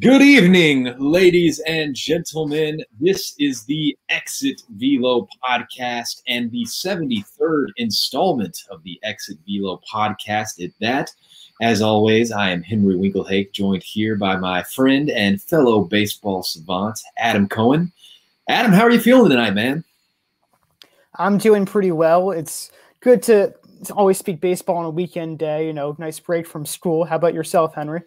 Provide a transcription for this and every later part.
Good evening, ladies and gentlemen. This is the Exit Velo podcast and the 73rd installment of the Exit Velo podcast. At that, as always, I am Henry Winklehake, joined here by my friend and fellow baseball savant, Adam Cohen. Adam, how are you feeling tonight, man? I'm doing pretty well. It's good to always speak baseball on a weekend day, you know, nice break from school. How about yourself, Henry?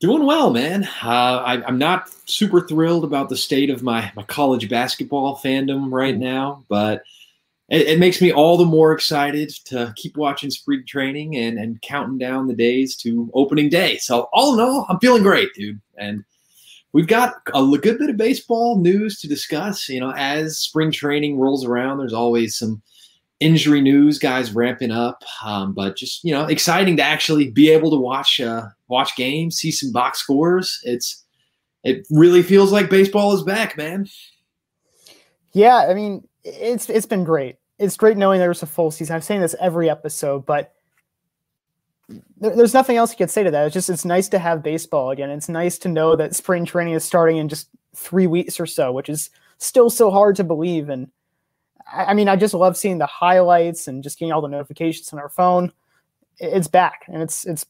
Doing well, man. Uh, I, am not super thrilled about the state of my, my college basketball fandom right mm. now, but it, it, makes me all the more excited to keep watching spring training and, and counting down the days to opening day. So, all in all, I'm feeling great, dude. And we've got a good bit of baseball news to discuss. You know, as spring training rolls around, there's always some – injury news, guys ramping up. Um, but just you know, exciting to actually be able to watch uh, watch games, see some box scores. It's it really feels like baseball is back, man. Yeah, I mean, it's it's been great. It's great knowing there was a full season. I'm saying this every episode, but there, there's nothing else you could say to that. It's just it's nice to have baseball again. It's nice to know that spring training is starting in just three weeks or so, which is still so hard to believe. And I mean, I just love seeing the highlights and just getting all the notifications on our phone. It's back and it's it's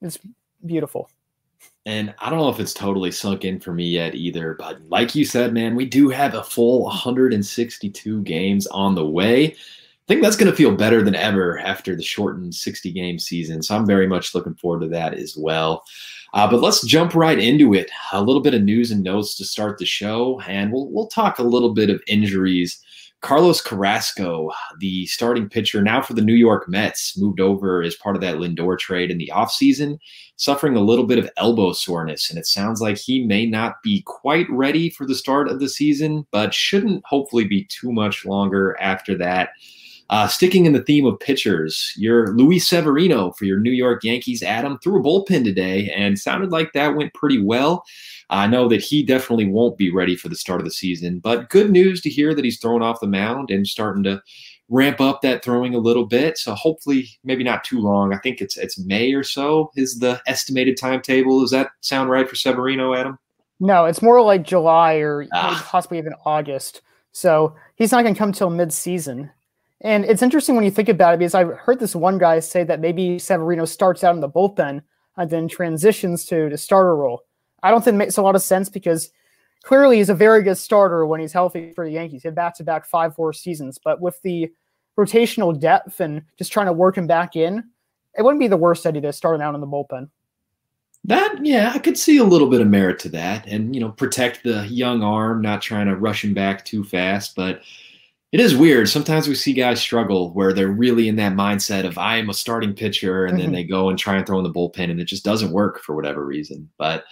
it's beautiful. And I don't know if it's totally sunk in for me yet either, but like you said, man, we do have a full 162 games on the way. I think that's going to feel better than ever after the shortened 60 game season. So I'm very much looking forward to that as well. Uh, but let's jump right into it. A little bit of news and notes to start the show, and we'll we'll talk a little bit of injuries Carlos Carrasco, the starting pitcher now for the New York Mets, moved over as part of that Lindor trade in the offseason, suffering a little bit of elbow soreness. And it sounds like he may not be quite ready for the start of the season, but shouldn't hopefully be too much longer after that. Uh, sticking in the theme of pitchers, your Luis Severino for your New York Yankees, Adam, threw a bullpen today and sounded like that went pretty well. I know that he definitely won't be ready for the start of the season, but good news to hear that he's thrown off the mound and starting to ramp up that throwing a little bit. So hopefully, maybe not too long. I think it's it's May or so is the estimated timetable. Does that sound right for Severino, Adam? No, it's more like July or ah. possibly even August. So he's not going to come till mid-season. And it's interesting when you think about it because I've heard this one guy say that maybe Severino starts out in the bullpen and then transitions to the starter role. I don't think it makes a lot of sense because clearly he's a very good starter when he's healthy for the Yankees. He had back to back five, four seasons. But with the rotational depth and just trying to work him back in, it wouldn't be the worst idea to start him out in the bullpen. That yeah, I could see a little bit of merit to that, and you know, protect the young arm, not trying to rush him back too fast. But it is weird. Sometimes we see guys struggle where they're really in that mindset of I am a starting pitcher, and mm-hmm. then they go and try and throw in the bullpen, and it just doesn't work for whatever reason. But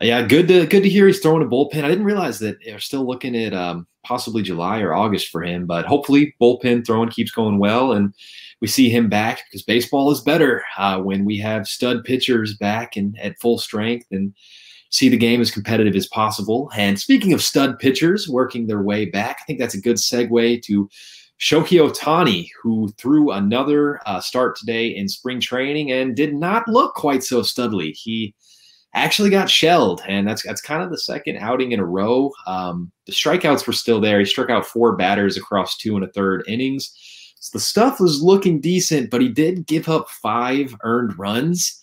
yeah, good to good to hear he's throwing a bullpen. I didn't realize that they're still looking at um, possibly July or August for him, but hopefully bullpen throwing keeps going well and we see him back because baseball is better uh, when we have stud pitchers back and at full strength and see the game as competitive as possible. And speaking of stud pitchers working their way back, I think that's a good segue to Shohei Ohtani, who threw another uh, start today in spring training and did not look quite so studly. He actually got shelled, and that's that's kind of the second outing in a row. Um, the strikeouts were still there. He struck out four batters across two and a third innings. So the stuff was looking decent, but he did give up five earned runs.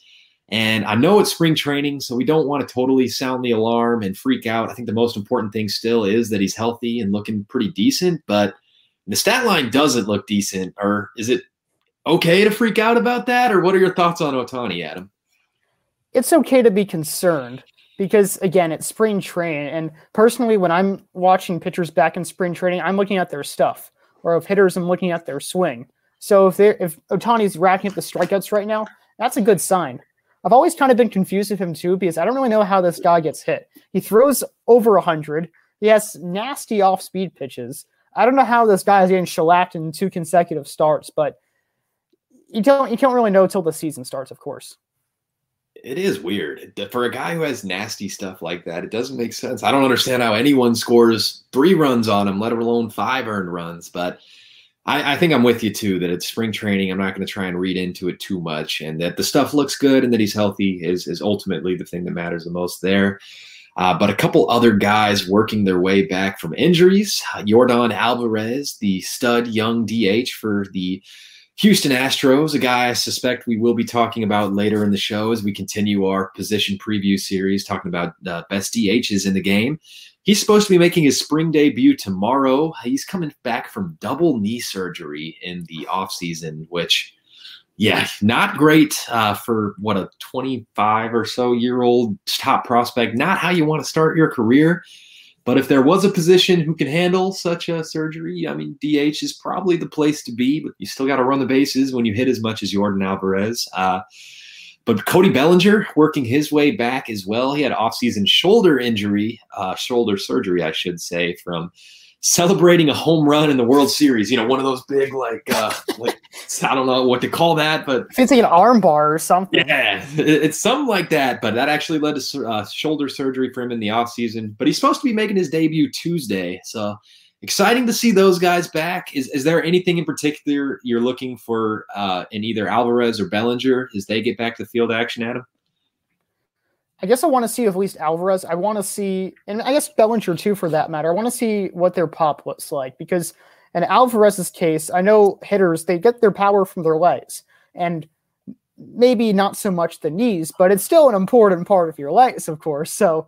And I know it's spring training, so we don't want to totally sound the alarm and freak out. I think the most important thing still is that he's healthy and looking pretty decent, but the stat line doesn't look decent. Or is it okay to freak out about that? Or what are your thoughts on Ohtani, Adam? it's okay to be concerned because again, it's spring training. And personally, when I'm watching pitchers back in spring training, I'm looking at their stuff. Or if hitters, I'm looking at their swing. So if they if Ohtani's racking up the strikeouts right now, that's a good sign. I've always kind of been confused with him too because I don't really know how this guy gets hit. He throws over 100. He has nasty off-speed pitches. I don't know how this guy is getting shellacked in two consecutive starts, but you don't you can't really know until the season starts, of course it is weird for a guy who has nasty stuff like that. It doesn't make sense. I don't understand how anyone scores three runs on him, let alone five earned runs. But I, I think I'm with you too that it's spring training. I'm not going to try and read into it too much, and that the stuff looks good and that he's healthy is is ultimately the thing that matters the most there. Uh, but a couple other guys working their way back from injuries. Jordan Alvarez, the stud young DH for the Houston Astros, a guy I suspect we will be talking about later in the show as we continue our position preview series, talking about uh, best DHs in the game. He's supposed to be making his spring debut tomorrow. He's coming back from double knee surgery in the offseason, which, yeah, not great uh, for what a 25 or so year old top prospect. Not how you want to start your career. But if there was a position who can handle such a surgery, I mean, DH is probably the place to be, but you still got to run the bases when you hit as much as Jordan Alvarez. Uh, but Cody Bellinger working his way back as well. He had offseason shoulder injury, uh, shoulder surgery, I should say, from celebrating a home run in the World Series. You know, one of those big, like, uh, like I don't know what to call that, but it's like an arm bar or something. Yeah, it's something like that. But that actually led to uh, shoulder surgery for him in the offseason. But he's supposed to be making his debut Tuesday. So exciting to see those guys back. Is is there anything in particular you're looking for uh, in either Alvarez or Bellinger as they get back to field action, Adam? I guess I want to see at least Alvarez. I want to see, and I guess Bellinger too, for that matter. I want to see what their pop looks like because in Alvarez's case, I know hitters they get their power from their legs, and maybe not so much the knees, but it's still an important part of your legs, of course. So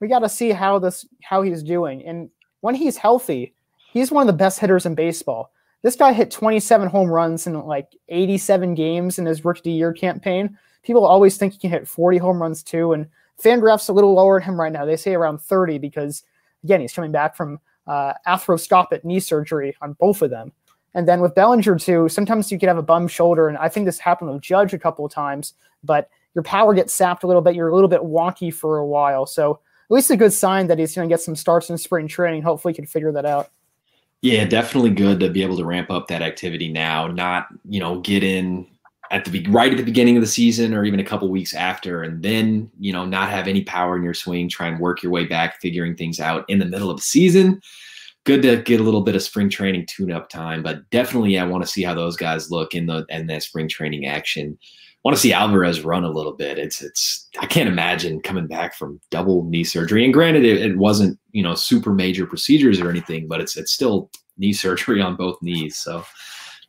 we got to see how this how he's doing, and when he's healthy, he's one of the best hitters in baseball. This guy hit 27 home runs in like 87 games in his rookie year campaign. People always think he can hit 40 home runs too, and FanGraphs a little lower than him right now. They say around 30 because, again, he's coming back from uh, arthroscopic knee surgery on both of them. And then with Bellinger too, sometimes you could have a bum shoulder, and I think this happened with Judge a couple of times. But your power gets sapped a little bit. You're a little bit wonky for a while. So least a good sign that he's going to get some starts in spring training. Hopefully, he can figure that out. Yeah, definitely good to be able to ramp up that activity now, not you know get in at the right at the beginning of the season or even a couple weeks after, and then you know not have any power in your swing. Try and work your way back, figuring things out in the middle of the season. Good to get a little bit of spring training tune-up time, but definitely I want to see how those guys look in the in that spring training action want to see Alvarez run a little bit. It's it's I can't imagine coming back from double knee surgery. And granted, it, it wasn't you know super major procedures or anything, but it's it's still knee surgery on both knees. So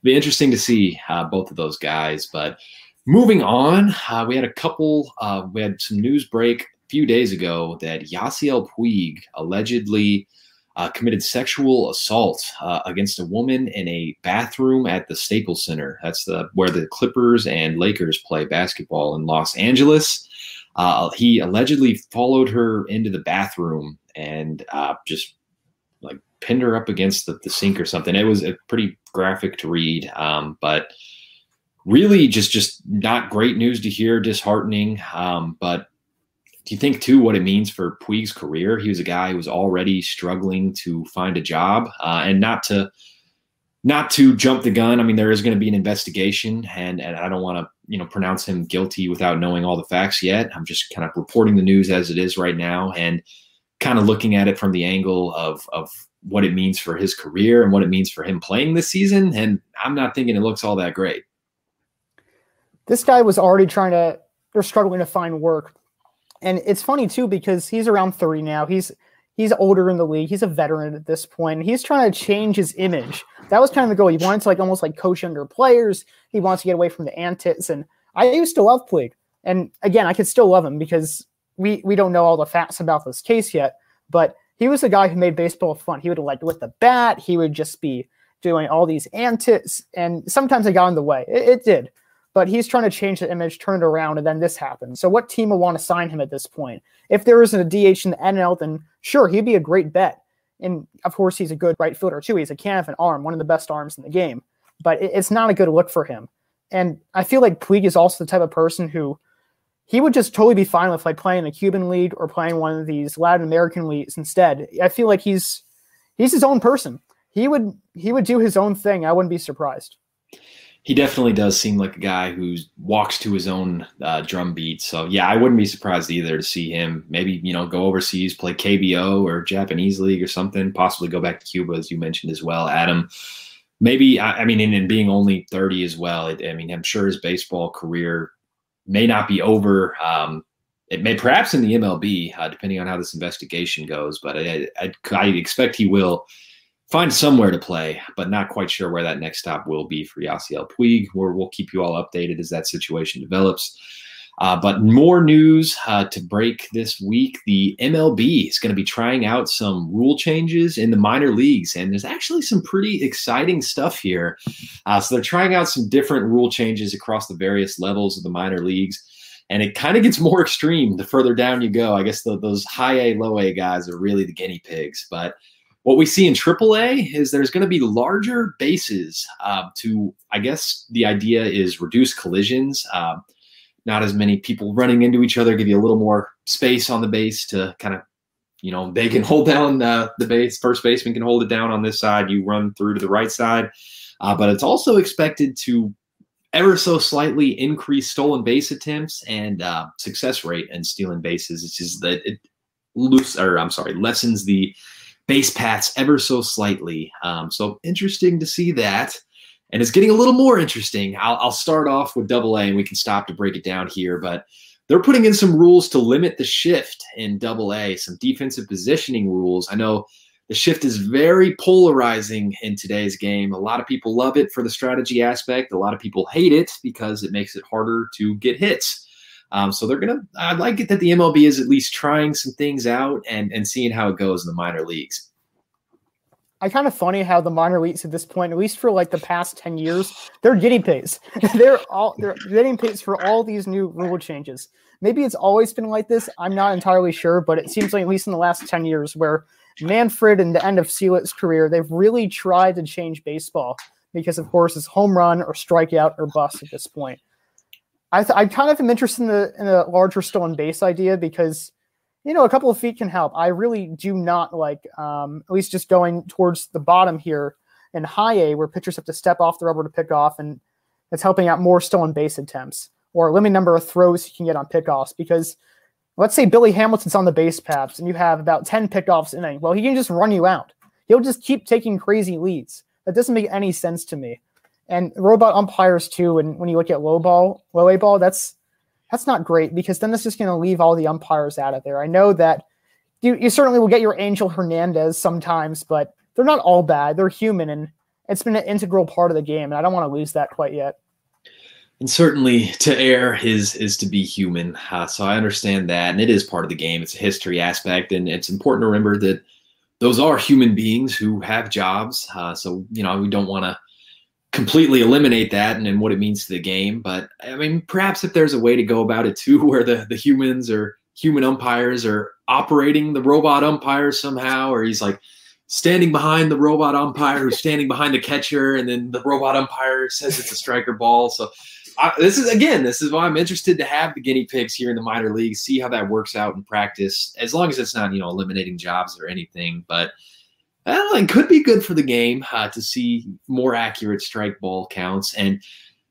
be interesting to see uh, both of those guys. But moving on, uh, we had a couple. Uh, we had some news break a few days ago that Yasiel Puig allegedly uh, committed sexual assault uh, against a woman in a bathroom at the Staples Center. That's the where the Clippers and Lakers play basketball in Los Angeles. Uh, he allegedly followed her into the bathroom and uh, just like pinned her up against the, the, sink or something. It was a pretty graphic to read, um, but really just just not great news to hear, disheartening. Um, but you think too what it means for Puig's career? He was a guy who was already struggling to find a job, uh, and not to not to jump the gun. I mean, there is going to be an investigation, and and I don't want to you know pronounce him guilty without knowing all the facts yet. I'm just kind of reporting the news as it is right now, and kind of looking at it from the angle of of what it means for his career and what it means for him playing this season. And I'm not thinking it looks all that great. This guy was already trying to or struggling to find work and it's funny too because he's around 30 now. He's he's older in the league. He's a veteran at this point. He's trying to change his image. That was kind of the goal. He wanted to like almost like coach younger players. He wants to get away from the antics. And I used to love Puig. And again, I could still love him because we we don't know all the facts about this case yet. But he was the guy who made baseball fun. He would like with the bat. He would just be doing all these antics, and sometimes it got in the way. It, it did but he's trying to change the image, turn it around, and then this happens. So what team will want to sign him at this point? If there isn't a DH in the NL, then sure, he'd be a great bet. And of course, he's a good right fielder too. He's a can of an arm, one of the best arms in the game. But it's not a good look for him. And I feel like Puig is also the type of person who he would just totally be fine with like playing the Cuban league or playing one of these Latin American leagues instead. I feel like he's he's his own person. He would he would do his own thing. I wouldn't be surprised he definitely does seem like a guy who walks to his own uh, drum beat. So yeah, I wouldn't be surprised either to see him maybe you know go overseas, play KBO or Japanese league or something. Possibly go back to Cuba as you mentioned as well, Adam. maybe I, I mean, and, and, being only 30 as well. It, I mean, I'm sure his baseball career may not be over. Um, it may perhaps in the MLB, uh, depending on how this investigation goes. But I, I, I, expect he will find somewhere to play, but not quite sure where that next stop will be for Yasiel Puig. Where we'll keep you all updated as that situation develops. Uh, but more news uh, to break this week. The MLB is going to be trying out some rule changes in the minor leagues, and there's actually some pretty exciting stuff here. Uh, so they're trying out some different rule changes across the various levels of the minor leagues. And it kind of gets more extreme the further down you go. I guess the, those high A, low A guys are really the guinea pigs. But what we see in AAA is there's going to be larger bases uh, to, I guess the idea is reduce collisions. Uh, not as many people running into each other, give you a little more space on the base to kind of, you know, they can hold down uh, the base. First baseman can hold it down on this side. You run through to the right side. Uh, but it's also expected to ever so slightly increase stolen base attempts and uh, success rate and stealing bases. It's just that it loose, or I'm sorry, lessens the base paths ever so slightly. Um, so interesting to see that and it's getting a little more interesting. I'll, I'll start off with double A and we can stop to break it down here, but they're putting in some rules to limit the shift in double A, some defensive positioning rules. I know the shift is very polarizing in today's game. A lot of people love it for the strategy aspect. A lot of people hate it because it makes it harder to get hits. Um, so they're gonna. I like it that the MLB is at least trying some things out and and seeing how it goes in the minor leagues. I kind of funny how the minor leagues at this point, at least for like the past 10 years, they're guinea pigs. they're all they're guinea pigs for all these new rule changes. Maybe it's always been like this. I'm not entirely sure, but it seems like at least in the last 10 years where Manfred and the end of Selig's career, they've really tried to change baseball because of course it's home run or strikeout or bust at this point. I, I kind of am interested in the in larger stolen base idea because you know, a couple of feet can help. I really do not like, um, at least just going towards the bottom here in high A, where pitchers have to step off the rubber to pick off, and it's helping out more stolen base attempts or a limited number of throws you can get on pickoffs. Because let's say Billy Hamilton's on the base paths and you have about 10 pickoffs in a well, he can just run you out. He'll just keep taking crazy leads. That doesn't make any sense to me. And robot umpires too, and when you look at low ball, low A ball, that's that's not great because then it's just going to leave all the umpires out of there. I know that you, you certainly will get your Angel Hernandez sometimes, but they're not all bad. They're human, and it's been an integral part of the game, and I don't want to lose that quite yet. And certainly, to err is is to be human. Uh, so I understand that, and it is part of the game. It's a history aspect, and it's important to remember that those are human beings who have jobs. Uh, so you know, we don't want to completely eliminate that and, and what it means to the game. But I mean, perhaps if there's a way to go about it too, where the, the humans or human umpires are operating the robot umpires somehow, or he's like standing behind the robot umpire who's standing behind the catcher, and then the robot umpire says it's a striker ball. So I, this is again, this is why I'm interested to have the guinea pigs here in the minor leagues, see how that works out in practice, as long as it's not you know eliminating jobs or anything, but well, it could be good for the game uh, to see more accurate strike ball counts. And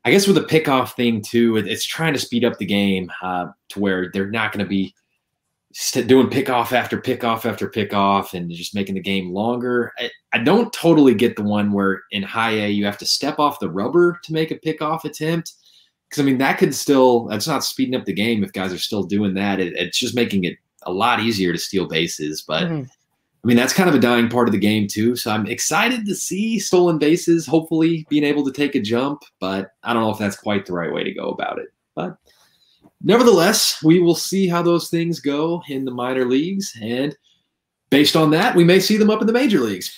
I guess with the pickoff thing too, it's trying to speed up the game uh, to where they're not going to be doing pickoff after pickoff after pickoff and just making the game longer. I, I, don't totally get the one where in high A you have to step off the rubber to make a pickoff attempt. Because I mean that could still that's not speeding up the game if guys are still doing that. It, it's just making it a lot easier to steal bases. But mm-hmm. I mean, that's kind of a dying part of the game, too. So I'm excited to see stolen bases, hopefully being able to take a jump, but I don't know if that's quite the right way to go about it. But nevertheless, we will see how those things go in the minor leagues. And based on that, we may see them up in the major leagues.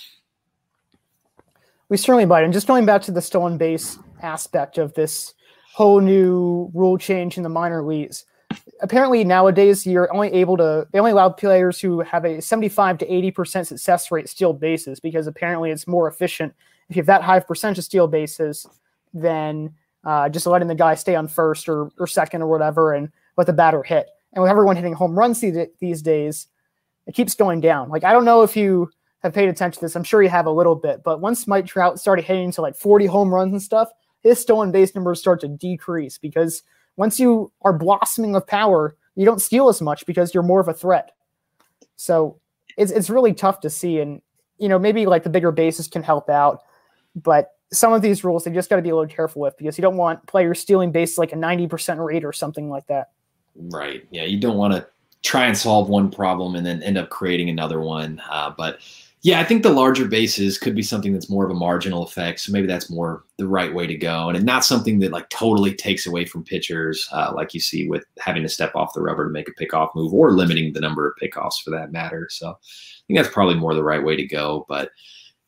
We certainly might. And just going back to the stolen base aspect of this whole new rule change in the minor leagues apparently nowadays you're only able to they only allow players who have a 75 to 80 percent success rate steal bases because apparently it's more efficient. If you have that high percentage of steal bases than uh, just letting the guy stay on first or, or second or whatever and let the batter hit. And with everyone hitting home runs these, these days it keeps going down. Like i don't know if you have paid attention to this. I'm sure you have a little bit but once mike trout started hitting to like 40 home runs and stuff his stolen base numbers start to decrease because once you are blossoming with power, you don't steal as much because you're more of a threat. So it's it's really tough to see, and you know maybe like the bigger bases can help out, but some of these rules they just got to be a little careful with because you don't want players stealing base like a 90% rate or something like that. Right. Yeah. You don't want to try and solve one problem and then end up creating another one. Uh, but yeah, I think the larger bases could be something that's more of a marginal effect. So maybe that's more the right way to go, and not something that like totally takes away from pitchers, uh, like you see with having to step off the rubber to make a pickoff move or limiting the number of pickoffs for that matter. So I think that's probably more the right way to go. But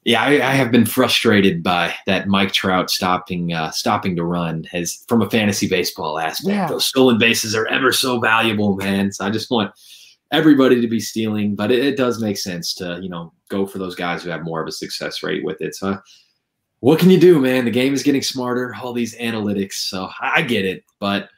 yeah, I, I have been frustrated by that Mike Trout stopping uh, stopping to run as from a fantasy baseball aspect. Yeah. Those stolen bases are ever so valuable, man. So I just want everybody to be stealing, but it, it, does make sense to you know go for those guys who have more of a success rate with it. So what can you do, man? The game is getting smarter. All these analytics, so I get it, but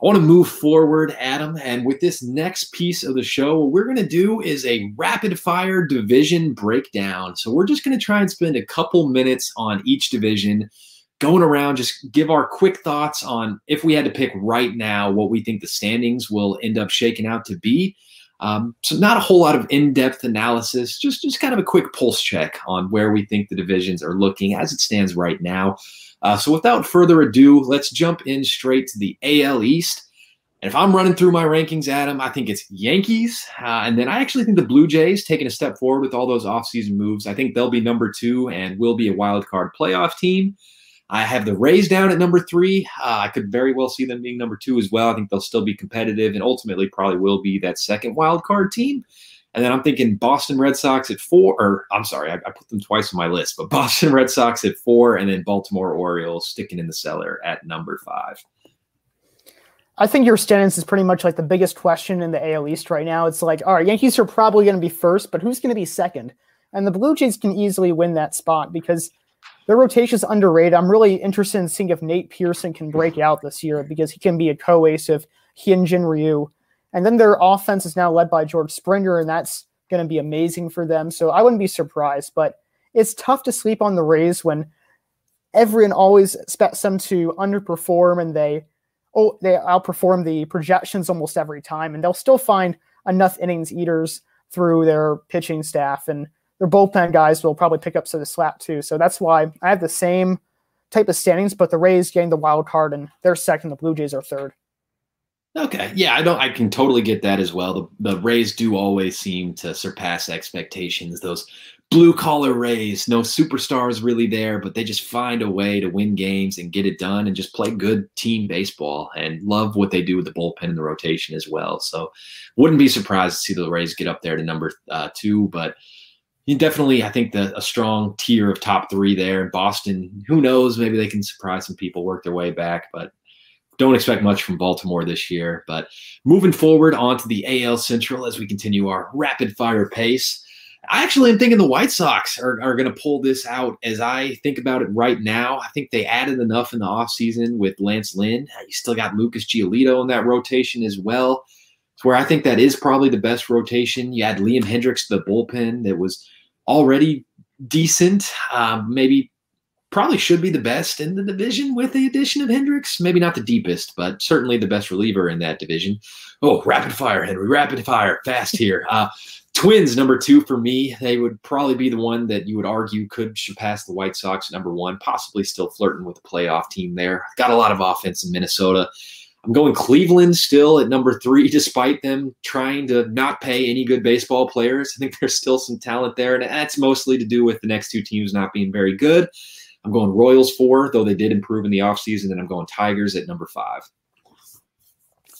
I want to move forward, Adam. And with this next piece of the show, what we're going to do is a rapid fire division breakdown. So we're just going to try and spend a couple minutes on each division, going around, just give our quick thoughts on if we had to pick right now what we think the standings will end up shaking out to be. Um, so not a whole lot of in-depth analysis, just just kind of a quick pulse check on where we think the divisions are looking as it stands right now. Uh, so without further ado, let's jump in straight to the AL East. And if I'm running through my rankings, Adam, I think it's Yankees. Uh, and then I actually think the Blue Jays taking a step forward with all those offseason moves. I think they'll be number two and will be a wild card playoff team. I have the Rays down at number three. Uh, I could very well see them being number two as well. I think they'll still be competitive and ultimately probably will be that second wild card team. And then I'm thinking Boston Red Sox at four, or I'm sorry, I, I, put them twice on my list, but Boston Red Sox at four, and then Baltimore Orioles sticking in the cellar at number five. I think your standings is pretty much like the biggest question in the AL East right now. It's like, all right, Yankees are probably going to be first, but who's going to be second? And the Blue Jays can easily win that spot because their rotation is underrated. I'm really interested in seeing if Nate Pearson can break out this year because he can be a co-ace of Hyun-Jin Ryu and then their offense is now led by George Springer, and that's going to be amazing for them. So I wouldn't be surprised, but it's tough to sleep on the Rays when everyone always expects them to underperform and they oh they outperform the projections almost every time, and they'll still find enough innings eaters through their pitching staff and their bullpen guys will probably pick up some of the slack too. So that's why I have the same type of standings, but the Rays getting the wild card and they're second, the Blue Jays are third. Okay. Yeah, I don't I can totally get that as well. The the Rays do always seem to surpass expectations. Those blue collar Rays, no superstars really there, but they just find a way to win games and get it done and just play good team baseball and love what they do with the bullpen and the rotation as well. So wouldn't be surprised to see the Rays get up there to number uh, two, but definitely, I think, the, a strong tier of top three there. In Boston, who knows? Maybe they can surprise some people, work their way back. But don't expect much from Baltimore this year. But moving forward onto the AL Central as we continue our rapid fire pace. I actually am thinking the White Sox are, are going to pull this out as I think about it right now. I think they added enough in the offseason with Lance Lynn. You still got Lucas Giolito in that rotation as well. It's where I think that is probably the best rotation. You had Liam Hendriks, the bullpen that was already decent, um, maybe probably should be the best in the division with the addition of Hendriks. Maybe not the deepest, but certainly the best reliever in that division. Oh, rapid fire, Henry, rapid fire, fast here. Uh, Twins, number two for me. They would probably be the one that you would argue could surpass the White Sox, number one, possibly still flirting with the playoff team there. Got a lot of offense in Minnesota. I'm going Cleveland still at number three, despite them trying to not pay any good baseball players. I think there's still some talent there, and that's mostly to do with the next two teams not being very good. I'm going Royals four, though they did improve in the offseason, and I'm going Tigers at number five.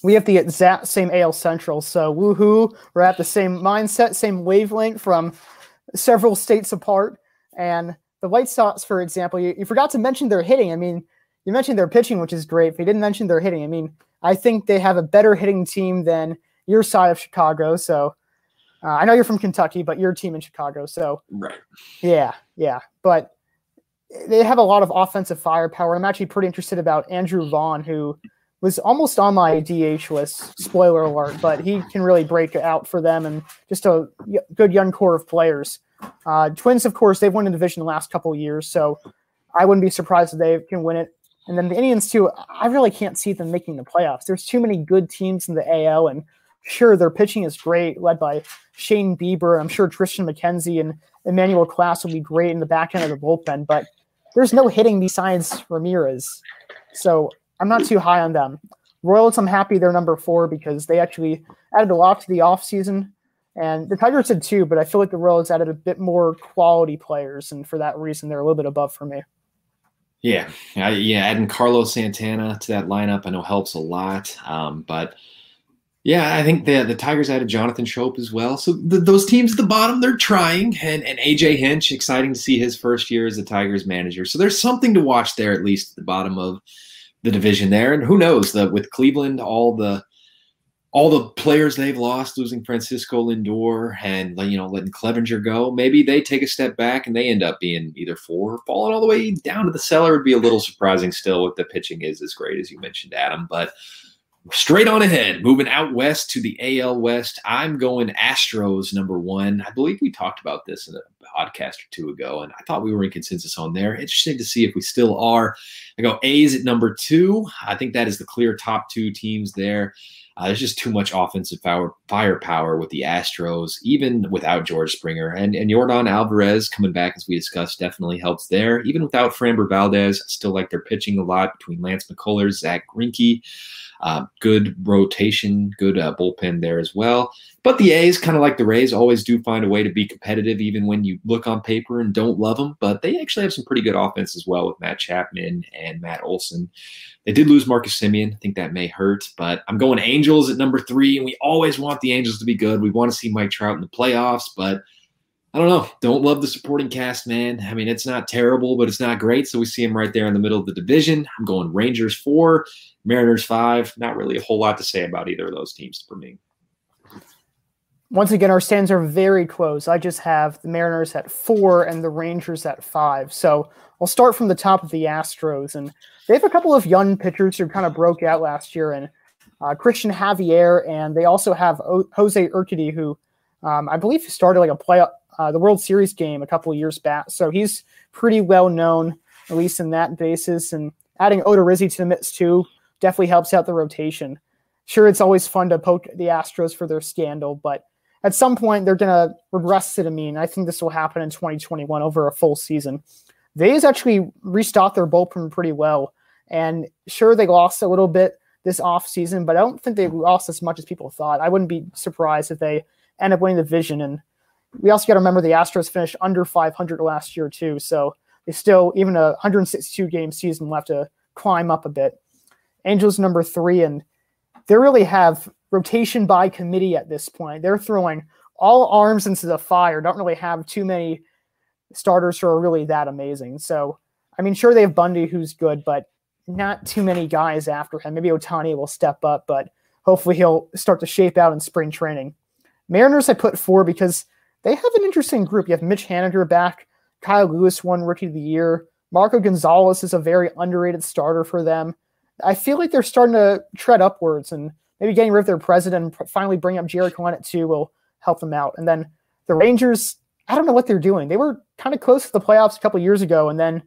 We have the exact same AL Central, so woohoo! We're at the same mindset, same wavelength from several states apart. And the White Sox, for example, you, you forgot to mention their hitting. I mean, you mentioned their pitching, which is great, but you didn't mention their hitting. I mean, I think they have a better hitting team than your side of Chicago. So uh, I know you're from Kentucky, but your team in Chicago. So right, yeah, yeah. But they have a lot of offensive firepower. I'm actually pretty interested about Andrew Vaughn, who was almost on my DH list. Spoiler alert, but he can really break out for them and just a good young core of players. Uh, Twins, of course, they've won the division the last couple years, so I wouldn't be surprised if they can win it. And then the Indians too. I really can't see them making the playoffs. There's too many good teams in the AL, and sure, their pitching is great, led by Shane Bieber. I'm sure Triston McKenzie and Emmanuel Clase will be great in the back end of the bullpen, but there's no hitting besides Ramirez. So I'm not too high on them. Royals, I'm happy they're number four because they actually added a lot to the offseason. And the Tigers did too, but I feel like the Royals added a bit more quality players. And for that reason, they're a little bit above for me. Yeah, I, yeah, adding Carlos Santana to that lineup I know helps a lot. Um, but yeah, I think the the Tigers added Jonathan Schoop as well. So the, those teams at the bottom, they're trying, and and AJ Hinch, exciting to see his first year as a Tigers manager. So there's something to watch there, at least at the bottom of the division there. And who knows that with Cleveland, all the all the players they've lost, losing Francisco Lindor and you know letting Clevinger go, maybe they take a step back and they end up being either four or falling all the way down to the cellar. Would be a little surprising still if the pitching is as great as you mentioned, Adam. But straight on ahead, moving out west to the AL West. I'm going Astros number one. I believe we talked about this in a podcast or two ago, and I thought we were in consensus on there. Interesting to see if we still are. I go A's at number two. I think that is the clear top two teams there. Uh, there's just too much offensive power, firepower with the Astros, even without George Springer. And, and Yordan Alvarez coming back, as we discussed, definitely helps there. Even without Framber Valdez, I still like their pitching a lot between Lance McCullers, Zach Greinke. Uh, good rotation, good uh, bullpen there as well. But the A's, kind of like the Rays, always do find a way to be competitive, even when you look on paper and don't love them. But they actually have some pretty good offense as well with Matt Chapman and Matt Olson. They did lose Marcus Semien. I think that may hurt, but I'm going Angels at number three, and we always want the Angels to be good. We want to see Mike Trout in the playoffs, but I don't know. Don't love the supporting cast, man. I mean, it's not terrible, but it's not great. So we see him right there in the middle of the division. I'm going Rangers four, Mariners five. Not really a whole lot to say about either of those teams for me. Once again, our stands are very close. I just have the Mariners at four and the Rangers at five. So I'll start from the top of the Astros. And they have a couple of young pitchers who kind of broke out last year, and uh, Cristian Javier, and they also have o- Jose Urquidy, who um, I believe started like a play uh, the World Series game a couple years back. So he's pretty well known, at least in that basis. And adding Odorizzi to the mix too definitely helps out the rotation. Sure, it's always fun to poke the Astros for their scandal, but at some point they're going to regress to the mean. I think this will happen in 2021 over a full season. They actually restocked their bullpen pretty well. And sure, they lost a little bit this offseason, but I don't think they lost as much as people thought. I wouldn't be surprised if they end up winning the division and we also got to remember the Astros finished under 500 last year too, so they still even a 162 game season left to climb up a bit. Angels number three, and they really have rotation by committee at this point. They're throwing all arms into the fire. Don't really have too many starters who are really that amazing. So, I mean, sure they have Bundy who's good, but not too many guys after him. Maybe Ohtani will step up, but hopefully he'll start to shape out in spring training. Mariners I put four because they have an interesting group. You have Mitch Haniger back. Kyle Lewis won Rookie of the Year. Marco Gonzalez is a very underrated starter for them. I feel like they're starting to tread upwards, and maybe getting rid of their president and finally bring up Jarred Kelenic too will help them out. And then the Rangers, I don't know what they're doing. They were kind of close to the playoffs a couple years ago, and then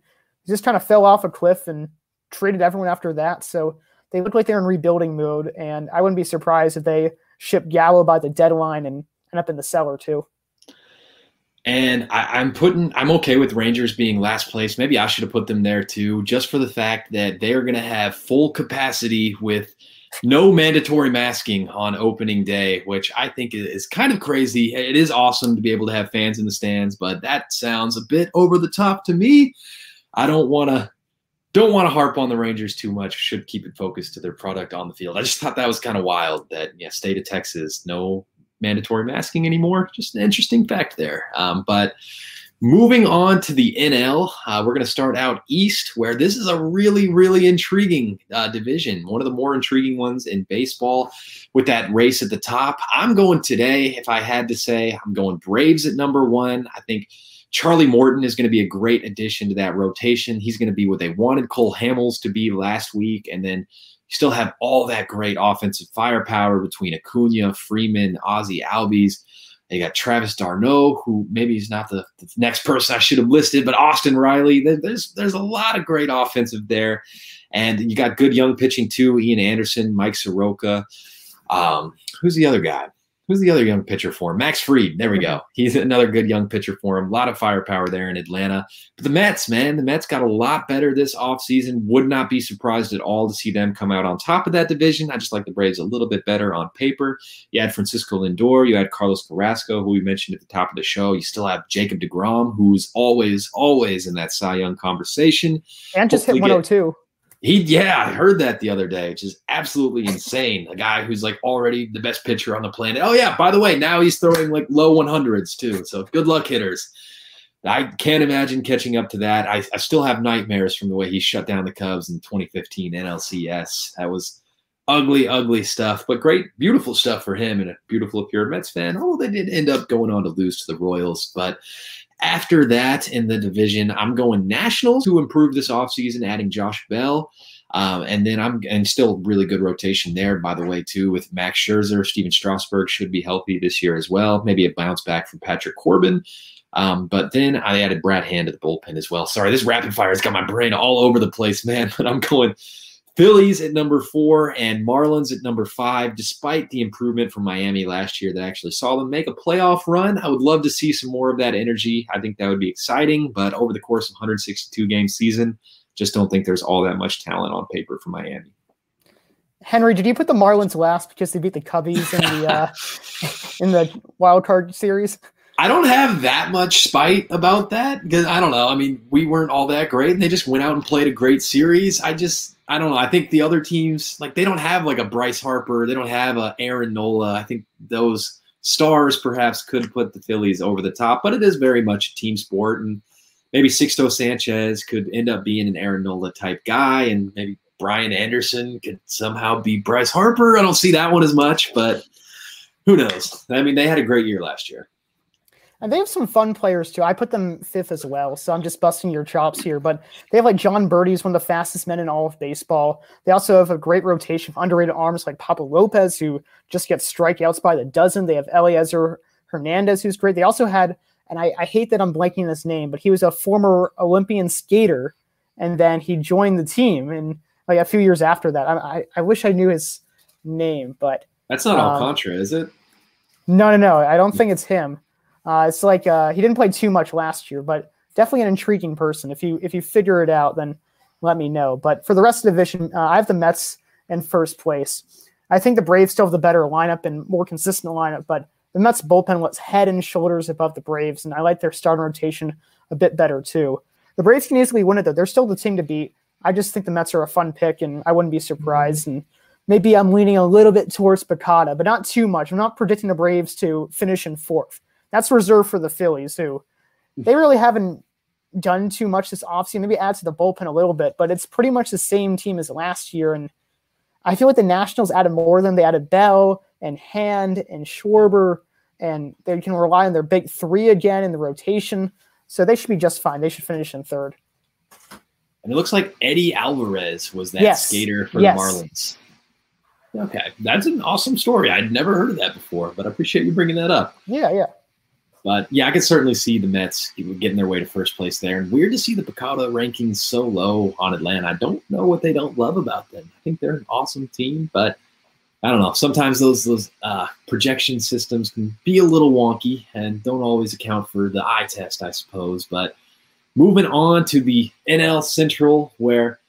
just kind of fell off a cliff and traded everyone after that. So they look like they're in rebuilding mode, and I wouldn't be surprised if they ship Gallo by the deadline and end up in the cellar too. And I, am putting, I'm okay with Rangers being last place. Maybe I should have put them there too, just for the fact that they are going to have full capacity with no mandatory masking on opening day, which I think is kind of crazy. It is awesome to be able to have fans in the stands, but that sounds a bit over the top to me. I don't want to don't want to harp on the Rangers too much. Should keep it focused to their product on the field. I just thought that was kind of wild that yeah, state of Texas, no mandatory masking anymore. Just an interesting fact there. Um, but moving on to the NL, uh, we're going to start out east, where this is a really, really intriguing uh, division. One of the more intriguing ones in baseball with that race at the top. I'm going today, if I had to say, I'm going Braves at number one. I think. Charlie Morton is going to be a great addition to that rotation. He's going to be what they wanted Cole Hamels to be last week. And then still have all that great offensive firepower between Acuna, Freeman, Ozzy Albies. They got Travis d'Arnaud, who maybe he's not the, the, next person I should have listed, but Austin Riley. There's there's a lot of great offensive there, and you got good young pitching too. Ian Anderson, Mike Soroka. Um, who's the other guy? Who's the other young pitcher for him? Max Fried. There we go. He's another good young pitcher for him. A lot of firepower there in Atlanta. But the Mets, man, the Mets got a lot better this offseason. Would not be surprised at all to see them come out on top of that division. I just like the Braves a little bit better on paper. You had Francisco Lindor, you had Carlos Carrasco, who we mentioned at the top of the show. You still have Jacob DeGrom, who's always, always in that Cy Young conversation. And just Hopefully hit 102. He, yeah, I heard that the other day, which is absolutely insane. A guy who's like already the best pitcher on the planet. Oh yeah, by the way, now he's throwing like low 100s too. So good luck, hitters. I can't imagine catching up to that. I, I still have nightmares from the way he shut down the Cubs in 2015 NLCS. That was ugly, ugly stuff, but great, beautiful stuff for him and a beautiful if you're a Mets fan. Oh, they did end up going on to lose to the Royals, but after that in the division, I'm going Nationals to improve this offseason, adding Josh Bell. Um, and then I'm and still really good rotation there, by the way, too, with Max Scherzer. Stephen Strasburg should be healthy this year as well. Maybe a bounce back from Patrick Corbin. Um, but then I added Brad Hand to the bullpen as well. Sorry, this rapid fire has got my brain all over the place, man. But I'm going Phillies at number four and Marlins at number five, despite the improvement from Miami last year that actually saw them make a playoff run. I would love to see some more of that energy. I think that would be exciting, but over the course of 162 game season, just don't think there's all that much talent on paper for Miami. Henry, did you put the Marlins last because they beat the Cubbies in the uh, in the wild card series? I don't have that much spite about that because I don't know. I mean, we weren't all that great, and they just went out and played a great series. I just I don't know. I think the other teams like they don't have like a Bryce Harper, they don't have a Aaron Nola. I think those stars perhaps could put the Phillies over the top, but it is very much a team sport, and maybe Sixto Sanchez could end up being an Aaron Nola type guy, and maybe Brian Anderson could somehow be Bryce Harper. I don't see that one as much, but who knows? I mean, they had a great year last year. And they have some fun players too. I put them fifth as well, so I'm just busting your chops here. But they have like Jon Berti, one of the fastest men in all of baseball. They also have a great rotation of underrated arms like Pablo Lopez, who just gets strikeouts by the dozen. They have Elieser Hernandez, who's great. They also had, and I, I hate that I'm blanking his name, but he was a former Olympian skater, and then he joined the team. And like a few years after that, I, I, I wish I knew his name, but that's not um, Alcantara, is it? No, no, no. I don't think it's him. Uh, it's like uh, he didn't play too much last year, but definitely an intriguing person. If you if you figure it out, then let me know. But for the rest of the division, uh, I have the Mets in first place. I think the Braves still have the better lineup and more consistent lineup, but the Mets bullpen was head and shoulders above the Braves, and I like their starting rotation a bit better too. The Braves can easily win it though; they're still the team to beat. I just think the Mets are a fun pick, and I wouldn't be surprised. And maybe I'm leaning a little bit towards PECOTA, but not too much. I'm not predicting the Braves to finish in fourth. That's reserved for the Phillies, who they really haven't done too much this offseason. Maybe add to the bullpen a little bit, but it's pretty much the same team as last year. And I feel like the Nationals added more than they added Bell and Hand and Schwarber, and they can rely on their big three again in the rotation. So they should be just fine. They should finish in third. And it looks like Eddie Alvarez was that yes. skater for yes. the Marlins. Okay, that's an awesome story. I'd never heard of that before, but I appreciate you bringing that up. Yeah, yeah. But yeah, I could certainly see the Mets getting their way to first place there. And weird to see the PECOTA rankings so low on Atlanta. I don't know what they don't love about them. I think they're an awesome team, but I don't know. Sometimes those those uh, projection systems can be a little wonky and don't always account for the eye test, I suppose. But moving on to the NL Central, where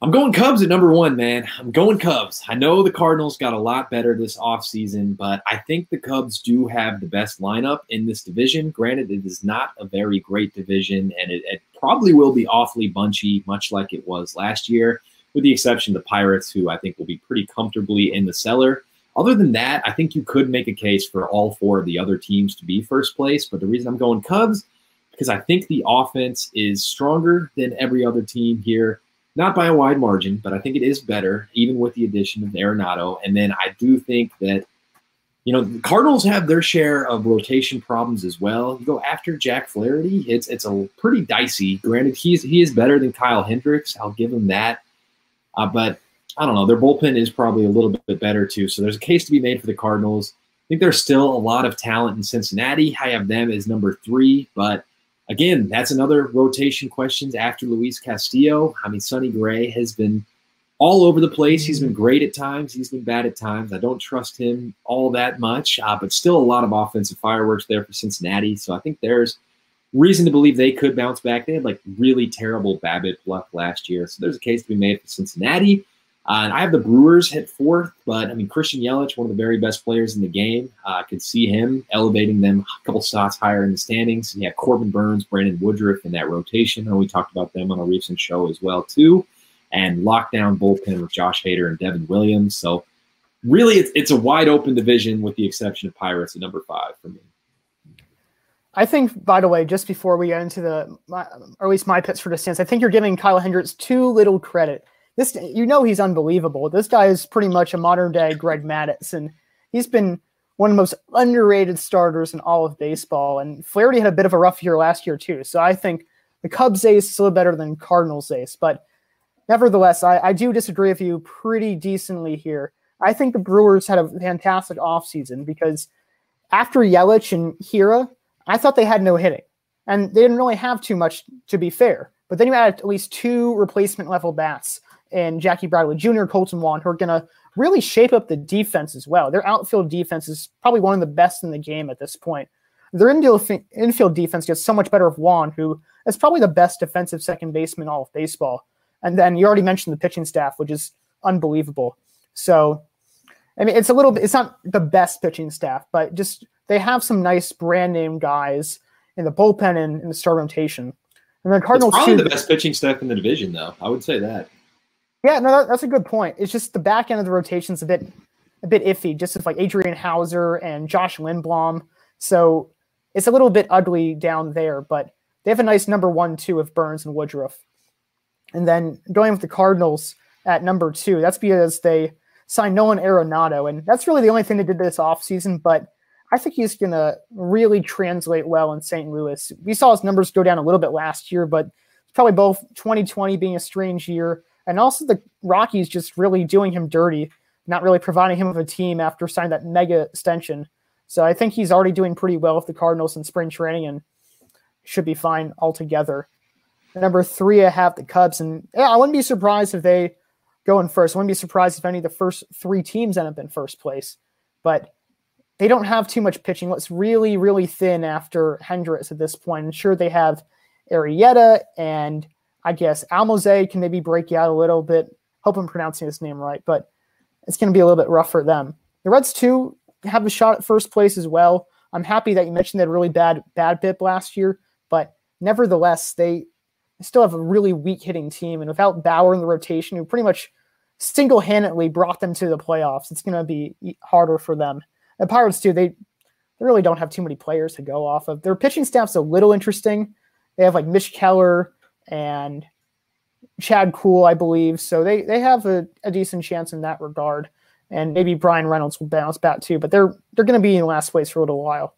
I'm going Cubs at number one, man. I'm going Cubs. I know the Cardinals got a lot better this offseason, but I think the Cubs do have the best lineup in this division. Granted, it is not a very great division, and it, it probably will be awfully bunchy, much like it was last year, with the exception of the Pirates, who I think will be pretty comfortably in the cellar. Other than that, I think you could make a case for all four of the other teams to be first place. But the reason I'm going Cubs, because I think the offense is stronger than every other team here not by a wide margin, but I think it is better, even with the addition of Arenado. And then I do think that, you know, the Cardinals have their share of rotation problems as well. You go after Jack Flaherty, it's it's a pretty dicey. Granted, he's he is better than Kyle Hendricks. I'll give him that. Uh, but I don't know. Their bullpen is probably a little bit better too. So there's a case to be made for the Cardinals. I think there's still a lot of talent in Cincinnati. I have them as number three, but Again, that's another rotation questions after Luis Castillo. I mean, Sonny Gray has been all over the place. He's been great at times. He's been bad at times. I don't trust him all that much, uh, but still a lot of offensive fireworks there for Cincinnati. So I think there's reason to believe they could bounce back. They had like really terrible BABIP luck last year. So there's a case to be made for Cincinnati. Uh, I have the Brewers hit fourth, but I mean, Christian Yelich, one of the very best players in the game. Uh, could see him elevating them a couple spots higher in the standings. And yeah, Corbin Burnes, Brandon Woodruff in that rotation. We talked about them on a recent show as well, too. And lockdown bullpen with Josh Hader and Devin Williams. So really, it's, it's a wide open division with the exception of Pirates at number five for me. I think, by the way, just before we get into the, my, or at least my picks for the I think you're giving Kyle Hendricks too little credit this you know he's unbelievable. This guy is pretty much a modern day Greg Maddux, and he's been one of the most underrated starters in all of baseball. And Flaherty had a bit of a rough year last year too. So I think the Cubs ace is a little better than Cardinals ace, but nevertheless, I, I do disagree with you pretty decently here. I think the Brewers had a fantastic offseason because after Yelich and Hiura, I thought they had no hitting. And they didn't really have too much, to be fair. But then you had at least two replacement level bats and Jackie Bradley Jr., Kolten Wong, who are going to really shape up the defense as well. Their outfield defense is probably one of the best in the game at this point. Their infield defense gets so much better with Wong, who is probably the best defensive second baseman in all of baseball. And then you already mentioned the pitching staff, which is unbelievable. So, I mean, it's a little bit, it's not the best pitching staff, but just they have some nice brand name guys in the bullpen and in the star rotation. And then Cardinals it's probably too, the best pitching staff in the division, though. I would say that. Yeah, no, that, that's a good point. It's just the back end of the rotation's a bit a bit iffy, just with like Adrian Houser and Josh Lindblom. So it's a little bit ugly down there, but they have a nice number one two with Burnes and Woodruff. And then going with the Cardinals at number two, that's because they signed Nolan Arenado. And that's really the only thing they did this offseason, but I think he's going to really translate well in St. Louis. We saw his numbers go down a little bit last year, but probably both 2020 being a strange year and also the Rockies just really doing him dirty, not really providing him with a team after signing that mega extension. So I think he's already doing pretty well with the Cardinals in spring training and should be fine altogether. number three, I have the Cubs, and yeah, I wouldn't be surprised if they go in first. I wouldn't be surprised if any of the first three teams end up in first place, but they don't have too much pitching. What's really, really thin after Hendricks at this point. And sure, they have Arrieta and I guess Almose can maybe break you out a little bit. Hope I'm pronouncing his name right, but it's going to be a little bit rough for them. The Reds too have a shot at first place as well. I'm happy that you mentioned that really bad BABIP last year, but nevertheless, they still have a really weak hitting team, and without Bauer in the rotation, who pretty much single-handedly brought them to the playoffs, it's going to be harder for them. The Pirates too, they they really don't have too many players to go off of. Their pitching staff's a little interesting. They have like Mitch Keller, and Chad Kuhl, I believe. So they they have a, a decent chance in that regard. And maybe Bryan Reynolds will bounce back too, but they're they're going to be in last place for a little while.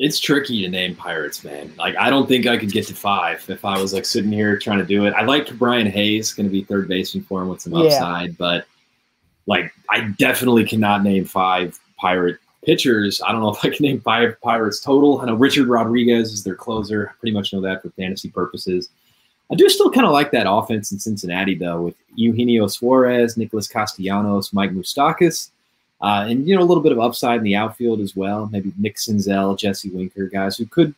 It's tricky to name Pirates, man. Like I don't think I could get to five if I was like sitting here trying to do it. I like Brian Hayes, going to be third baseman for him with some upside, yeah. but like I definitely cannot name five Pirate pitchers. I don't know if I can name five Pirates total. I know Richard Rodriguez is their closer. I pretty much know that for fantasy purposes. I do still kind of like that offense in Cincinnati, though, with Eugenio Suarez, Nicholas Castellanos, Mike Moustakas, uh, and you know a little bit of upside in the outfield as well. Maybe Nick Senzel, Jesse Winker, guys who could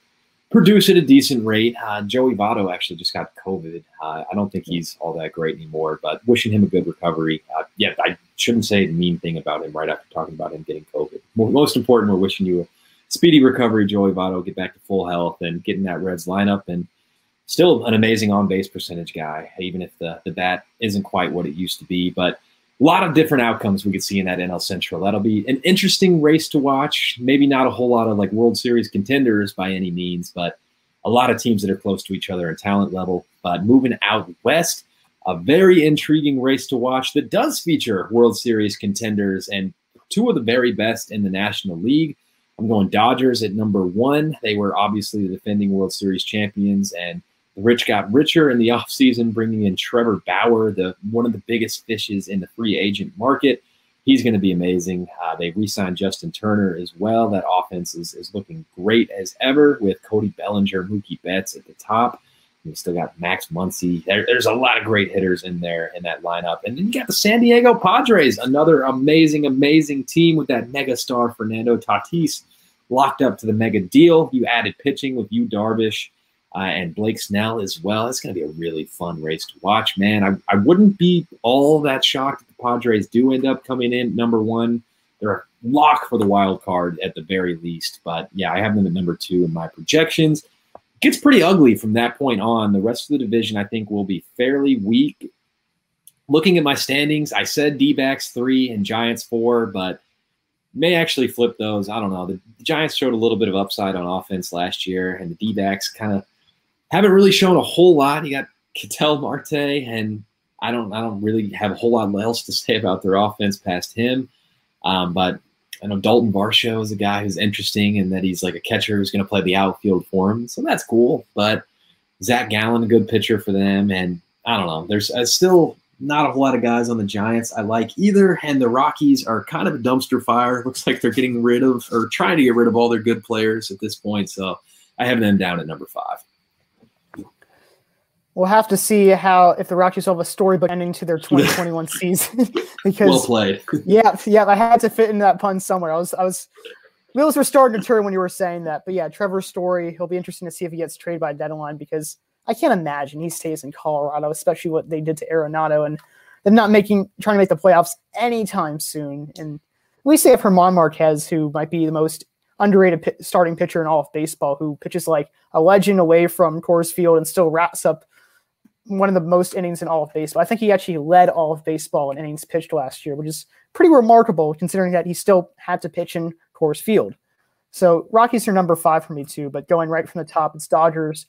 produce at a decent rate. Uh, Joey Votto actually just got COVID. Uh, I don't think he's all that great anymore, but wishing him a good recovery. Uh, yeah, I shouldn't say a mean thing about him right after talking about him getting COVID. Most important, we're wishing you a speedy recovery, Joey Votto, get back to full health and get in that Reds lineup and still an amazing on base percentage guy, even if the, the bat isn't quite what it used to be. But a lot of different outcomes we could see in that NL Central. That'll be an interesting race to watch. Maybe not a whole lot of like World Series contenders by any means, but a lot of teams that are close to each other in talent level. But moving out west, a very intriguing race to watch that does feature World Series contenders and two of the very best in the National League. I'm going Dodgers at number one. They were obviously the defending World Series champions and rich got richer in the offseason, bringing in Trevor Bauer, the one of the biggest fishes in the free agent market. He's going to be amazing. Uh, they re-signed Justin Turner as well. That offense is, is looking great as ever with Cody Bellinger, Mookie Betts at the top. You still got Max Muncy. There, there's a lot of great hitters in there in that lineup. And then you got the San Diego Padres, another amazing, amazing team with that mega star Fernando Tatis locked up to the mega deal. You added pitching with Yu Darvish uh, and Blake Snell as well. It's going to be a really fun race to watch, man. I, I wouldn't be all that shocked if the Padres do end up coming in number one. They're a lock for the wild card at the very least. But yeah, I have them at number two in my projections. Gets pretty ugly from that point on. The rest of the division, I think, will be fairly weak. Looking at my standings, I said D backs three and Giants four, but may actually flip those. I don't know. The, the Giants showed a little bit of upside on offense last year, and the D backs kind of haven't really shown a whole lot. You got Ketel Marte, and I don't I don't really have a whole lot else to say about their offense past him. Um, but I know Dalton Varsho is a guy who's interesting in that he's like a catcher who's going to play the outfield for him, so that's cool. But Zach Gallen, a good pitcher for them, and I don't know. There's uh, still not a whole lot of guys on the Giants I like either, and the Rockies are kind of a dumpster fire. Looks like they're getting rid of or trying to get rid of all their good players at this point. So I have them down at number five. We'll have to see how if the Rockies will have a storybook ending to their 2021 season. because well played. yeah, yeah, I had to fit in that pun somewhere. I was, I was. Wheels were starting to turn when you were saying that, but yeah, Trevor Story. He'll be interesting to see if he gets traded by deadline because I can't imagine he stays in Colorado, especially what they did to Arenado and them not making trying to make the playoffs anytime soon. And we say if German Marquez, who might be the most underrated p- starting pitcher in all of baseball, who pitches like a legend away from Coors Field and still wraps up one of the most innings in all of baseball. I think he actually led all of baseball in innings pitched last year, which is pretty remarkable considering that he still had to pitch in Coors Field. So Rockies are number five for me too, but going right from the top, it's Dodgers,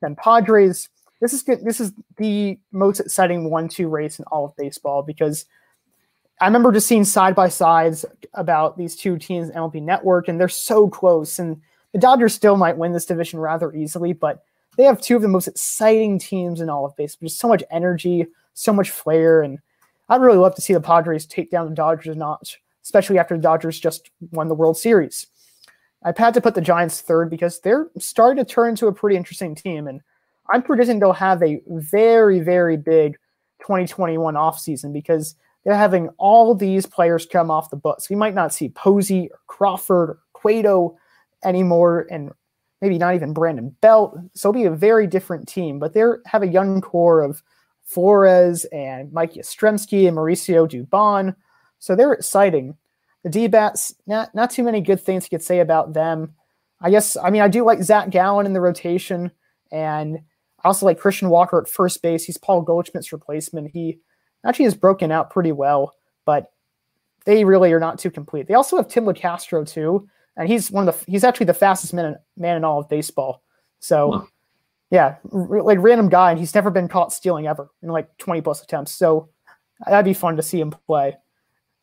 then Padres. This is good. This is the most exciting one-two race in all of baseball because I remember just seeing side by sides about these two teams, MLB Network, and they're so close. And the Dodgers still might win this division rather easily, but they have two of the most exciting teams in all of baseball. Just so much energy, so much flair, and I'd really love to see the Padres take down the Dodgers notch, especially after the Dodgers just won the World Series. I've had to put the Giants third because they're starting to turn into a pretty interesting team, and I'm predicting they'll have a very, very big 2021 offseason because they're having all these players come off the books. We might not see Posey or Crawford or Cueto anymore, and maybe not even Brandon Belt. So it'll be a very different team, but they have a young core of Flores and Mike Yastrzemski and Mauricio Dubon. So they're exciting. The D-backs, not, not too many good things you could say about them. I guess, I mean, I do like Zach Gallen in the rotation, and I also like Christian Walker at first base. He's Paul Goldschmidt's replacement. He actually has broken out pretty well, but they really are not too complete. They also have Tim Locastro, too, and he's one of the he's actually the fastest man man in all of baseball. So, huh. yeah, r- like random guy, and he's never been caught stealing ever in like 20 plus attempts. So that'd be fun to see him play.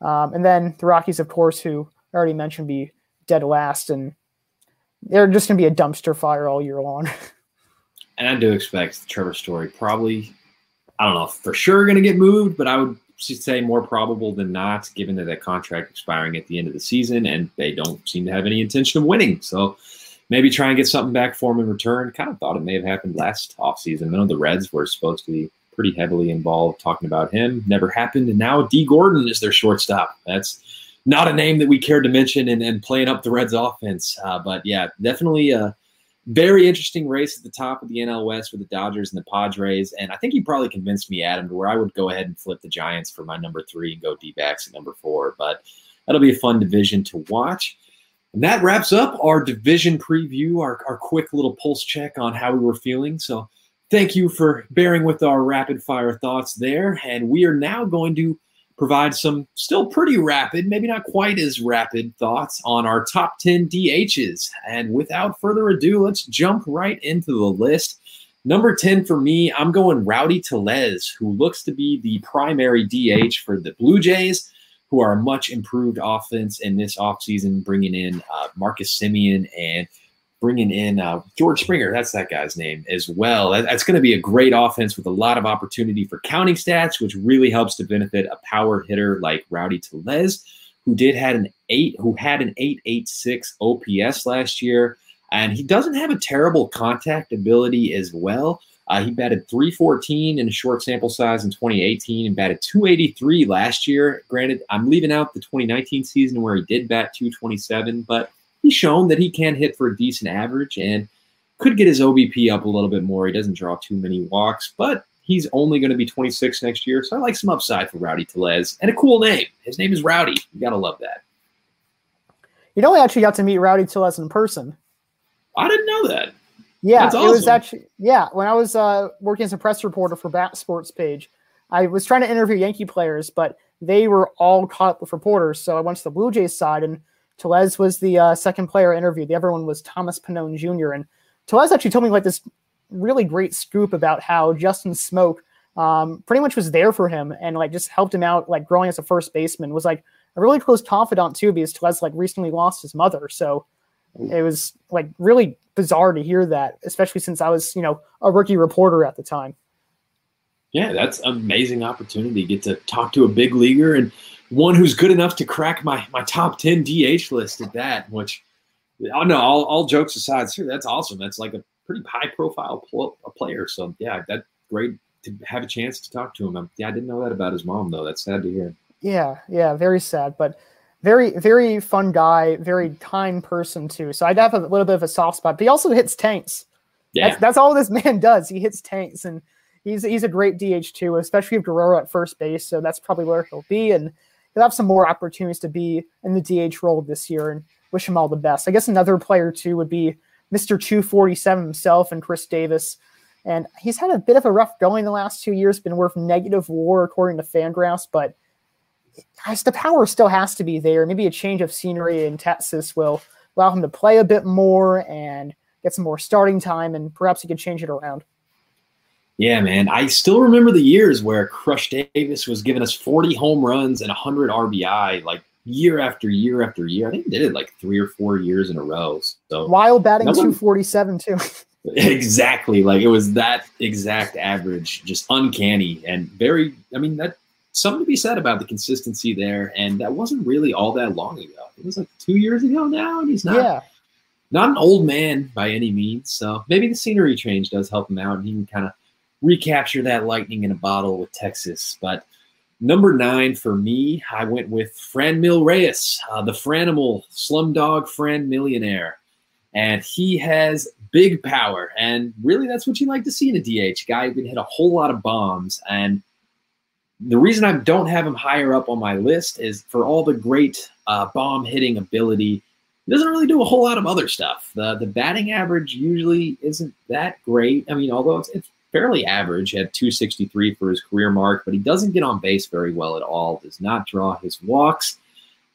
Um, and then the Rockies, of course, who I already mentioned, be dead last, and they're just going to be a dumpster fire all year long. and I do expect Trevor Story probably, I don't know for sure going to get moved, but I would say more probable than not, given that that contract expiring at the end of the season, and they don't seem to have any intention of winning. So maybe try and get something back for him in return. Kind of thought it may have happened last offseason. I know the Reds were supposed to be pretty heavily involved talking about him. Never happened. And now Dee Gordon is their shortstop. That's not a name that we cared to mention and, and playing up the Reds offense. Uh, but yeah, definitely a very interesting race at the top of the NL West with the Dodgers and the Padres. And I think you probably convinced me, Adam, to where I would go ahead and flip the Giants for my number three and go D backs at number four. But that'll be a fun division to watch. And that wraps up our division preview, our, our quick little pulse check on how we were feeling. So thank you for bearing with our rapid fire thoughts there. And we are now going to provide some still pretty rapid, maybe not quite as rapid thoughts on our top 10 DHs. And without further ado, let's jump right into the list. Number 10 for me, I'm going Rowdy Tellez, who looks to be the primary DH for the Blue Jays, who are a much improved offense in this offseason, bringing in uh, Marcus Semien and bringing in uh, George Springer. That's that guy's name as well. That, that's going to be a great offense with a lot of opportunity for counting stats, which really helps to benefit a power hitter like Rowdy Tellez, who did had an eight, who had an eight eight six OPS last year, and he doesn't have a terrible contact ability as well. Uh, he batted 314 in a short sample size in 2018 and batted 283 last year. Granted, I'm leaving out the 2019 season where he did bat 227, but he's shown that he can hit for a decent average and could get his OBP up a little bit more. He doesn't draw too many walks, but he's only going to be 26 next year. So I like some upside for Rowdy Tellez and a cool name. His name is Rowdy. You got to love that. You know, I actually got to meet Rowdy Tellez in person. I didn't know that. Yeah, awesome. it was actually yeah. When I was uh, working as a press reporter for Bat Sports Page, I was trying to interview Yankee players, but they were all caught up with reporters. So I went to the Blue Jays side, and Tellez was the uh, second player interviewed. The other one was Thomas Pannone Jr. And Tellez actually told me like this really great scoop about how Justin Smoak um, pretty much was there for him and like just helped him out like growing as a first baseman. Was like a really close confidant too because Tellez like recently lost his mother, so it was like really bizarre to hear that, especially since I was, you know, a rookie reporter at the time. Yeah, that's amazing opportunity. Get to talk to a big leaguer and one who's good enough to crack my my top ten DH list at that. Which, oh no, all, all jokes aside, sure, that's awesome. That's like a pretty high profile pl- player. So yeah, that's great to have a chance to talk to him. I'm, yeah, I didn't know that about his mom though. That's sad to hear. Yeah, yeah, very sad, but very very fun guy, very kind person too. So I'd have a little bit of a soft spot. But he also hits tanks. Yeah, that's, that's all this man does. He hits tanks, and he's he's a great DH too, especially with Guerrero at first base. So that's probably where he'll be, and he'll have some more opportunities to be in the DH role this year. And wish him all the best. I guess another player too would be Mr. 247 himself and Chris Davis. And he's had a bit of a rough going the last two years, been worth negative war according to FanGraphs, but the power still has to be there. Maybe a change of scenery in Texas will allow him to play a bit more and get some more starting time, and perhaps he can change it around. Yeah, man. I still remember the years where Crush Davis was giving us 40 home runs and 100 RBI, like year after year after year. I think he did it like three or four years in a row. So while batting 247 too. exactly. Like it was that exact average, just uncanny and very, I mean, that something to be said about the consistency there. And that wasn't really all that long ago. It was like two years ago now, and he's not yeah. not an old man by any means. So maybe the scenery change does help him out, and he can kind of recapture that lightning in a bottle with Texas. But number nine for me, I went with Franmil Reyes, uh, the Franimal Slumdog Fran Millionaire. And he has big power. And really, that's what you like to see in a DH guy who can hit a whole lot of bombs. And the reason I don't have him higher up on my list is for all the great uh, bomb hitting ability. He doesn't really do a whole lot of other stuff. The the batting average usually isn't that great. I mean, although it's, it's fairly average at 263 for his career mark, but he doesn't get on base very well at all. Does not draw his walks.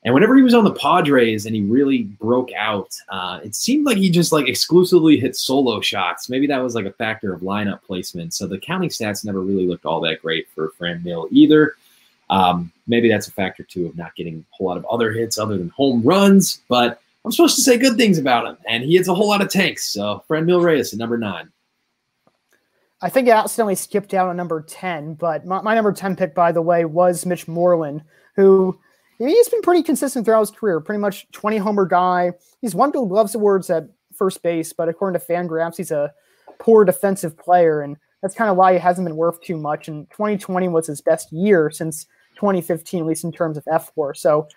And whenever he was on the Padres and he really broke out, uh, it seemed like he just like exclusively hit solo shots. Maybe that was like a factor of lineup placement. So the counting stats never really looked all that great for Franmil either. Um, maybe that's a factor too of not getting a whole lot of other hits other than home runs. But I'm supposed to say good things about him, and he hits a whole lot of tanks. So Franmil Reyes at number nine. I think I accidentally skipped down on number 10, but my, my number 10 pick, by the way, was Mitch Moreland, who he's been pretty consistent throughout his career, pretty much 20 homer guy. He's won Gold Gloves awards at first base, but according to FanGraphs, he's a poor defensive player, and that's kind of why he hasn't been worth too much. And 2020 was his best year since 2015, at least in terms of fWAR. So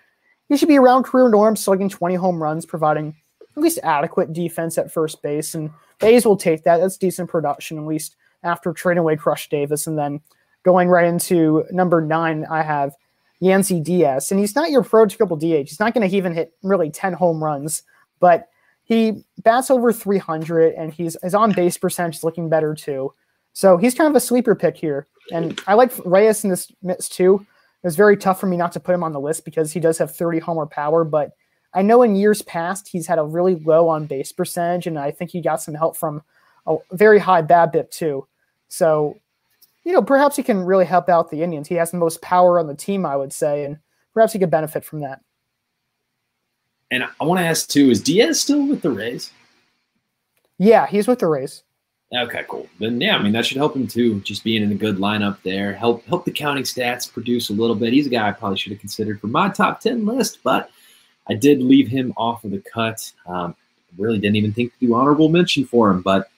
he should be around career norms, slugging 20 home runs, providing at least adequate defense at first base. And Bays will take that. That's decent production, at least after trading away Crush Davis. And then going right into number nine, I have Yandy Diaz, and he's not your prototypical DH. He's not going to even hit really 10 home runs, but he bats over 300 and he's his on base percentage is looking better too. So he's kind of a sleeper pick here. And I like Reyes in this mix too. It was very tough for me not to put him on the list because he does have 30 homer power, but I know in years past he's had a really low on base percentage, and I think he got some help from a very high BABIP too. So you know, perhaps he can really help out the Indians. He has the most power on the team, I would say, and perhaps he could benefit from that. And I want to ask too: Is Diaz still with the Rays? Yeah, he's with the Rays. Okay, cool. Then yeah, I mean that should help him too. Just being in a good lineup there, help help the counting stats produce a little bit. He's a guy I probably should have considered for my top ten list, but I did leave him off of the cut. Um, really didn't even think to do honorable mention for him, but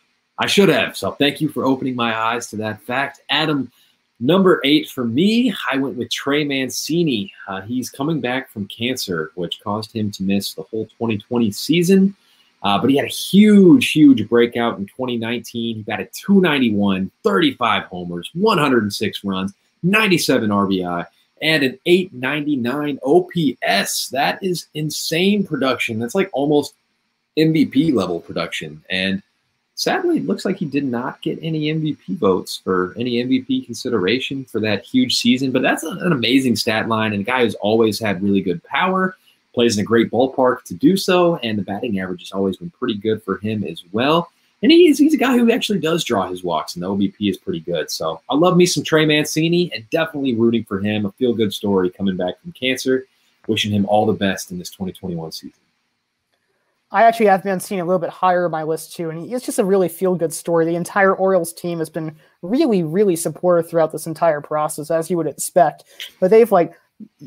I should have. So thank you for opening my eyes to that fact. Adam, number eight for me, I went with Trey Mancini. Uh, he's coming back from cancer, which caused him to miss the whole 2020 season. Uh, but he had a huge, huge breakout in 2019. He batted 291, 35 homers, 106 runs, 97 RBI, and an 899 OPS. That is insane production. That's like almost MVP level production. And sadly, it looks like he did not get any MVP votes for any MVP consideration for that huge season. But that's an amazing stat line and a guy who's always had really good power plays in a great ballpark to do so, and the batting average has always been pretty good for him as well. And he's, he's a guy who actually does draw his walks, and the OBP is pretty good. So I love me some Trey Mancini and definitely rooting for him. A feel good story coming back from cancer. Wishing him all the best in this 2021 season. I actually have Mancini a little bit higher on my list too, and it's just a really feel good story. The entire Orioles team has been really, really supportive throughout this entire process, as you would expect. But they've like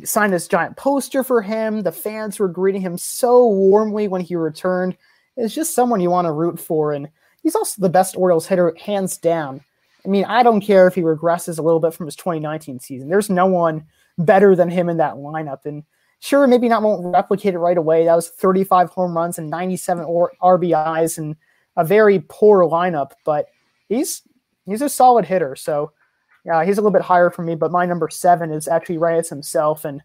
signed this giant poster for him. The fans were greeting him so warmly when he returned. It's just someone you want to root for. And he's also the best Orioles hitter, hands down. I mean, I don't care if he regresses a little bit from his 2019 season. There's no one better than him in that lineup. And sure, maybe not won't replicate it right away. That was 35 home runs and 97 RBIs and a very poor lineup, but he's he's a solid hitter. So yeah, he's a little bit higher for me, but my number seven is actually Reyes himself. And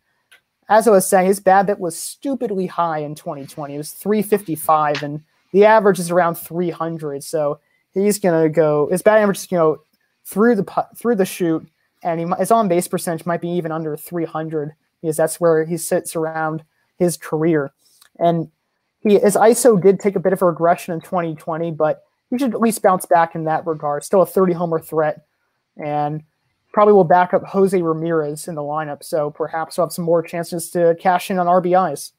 as I was saying, his BABIP was stupidly high in 2020. It was 355, and the average is around 300. So he's gonna go. His batting average, is, you know, through the through the shoot, and he, his on base percentage might be even under 300 because that's where he sits around his career. And he his ISO did take a bit of a regression in 2020, but he should at least bounce back in that regard. Still a 30 homer threat, and probably will back up Jose Ramirez in the lineup. So perhaps we'll have some more chances to cash in on RBIs.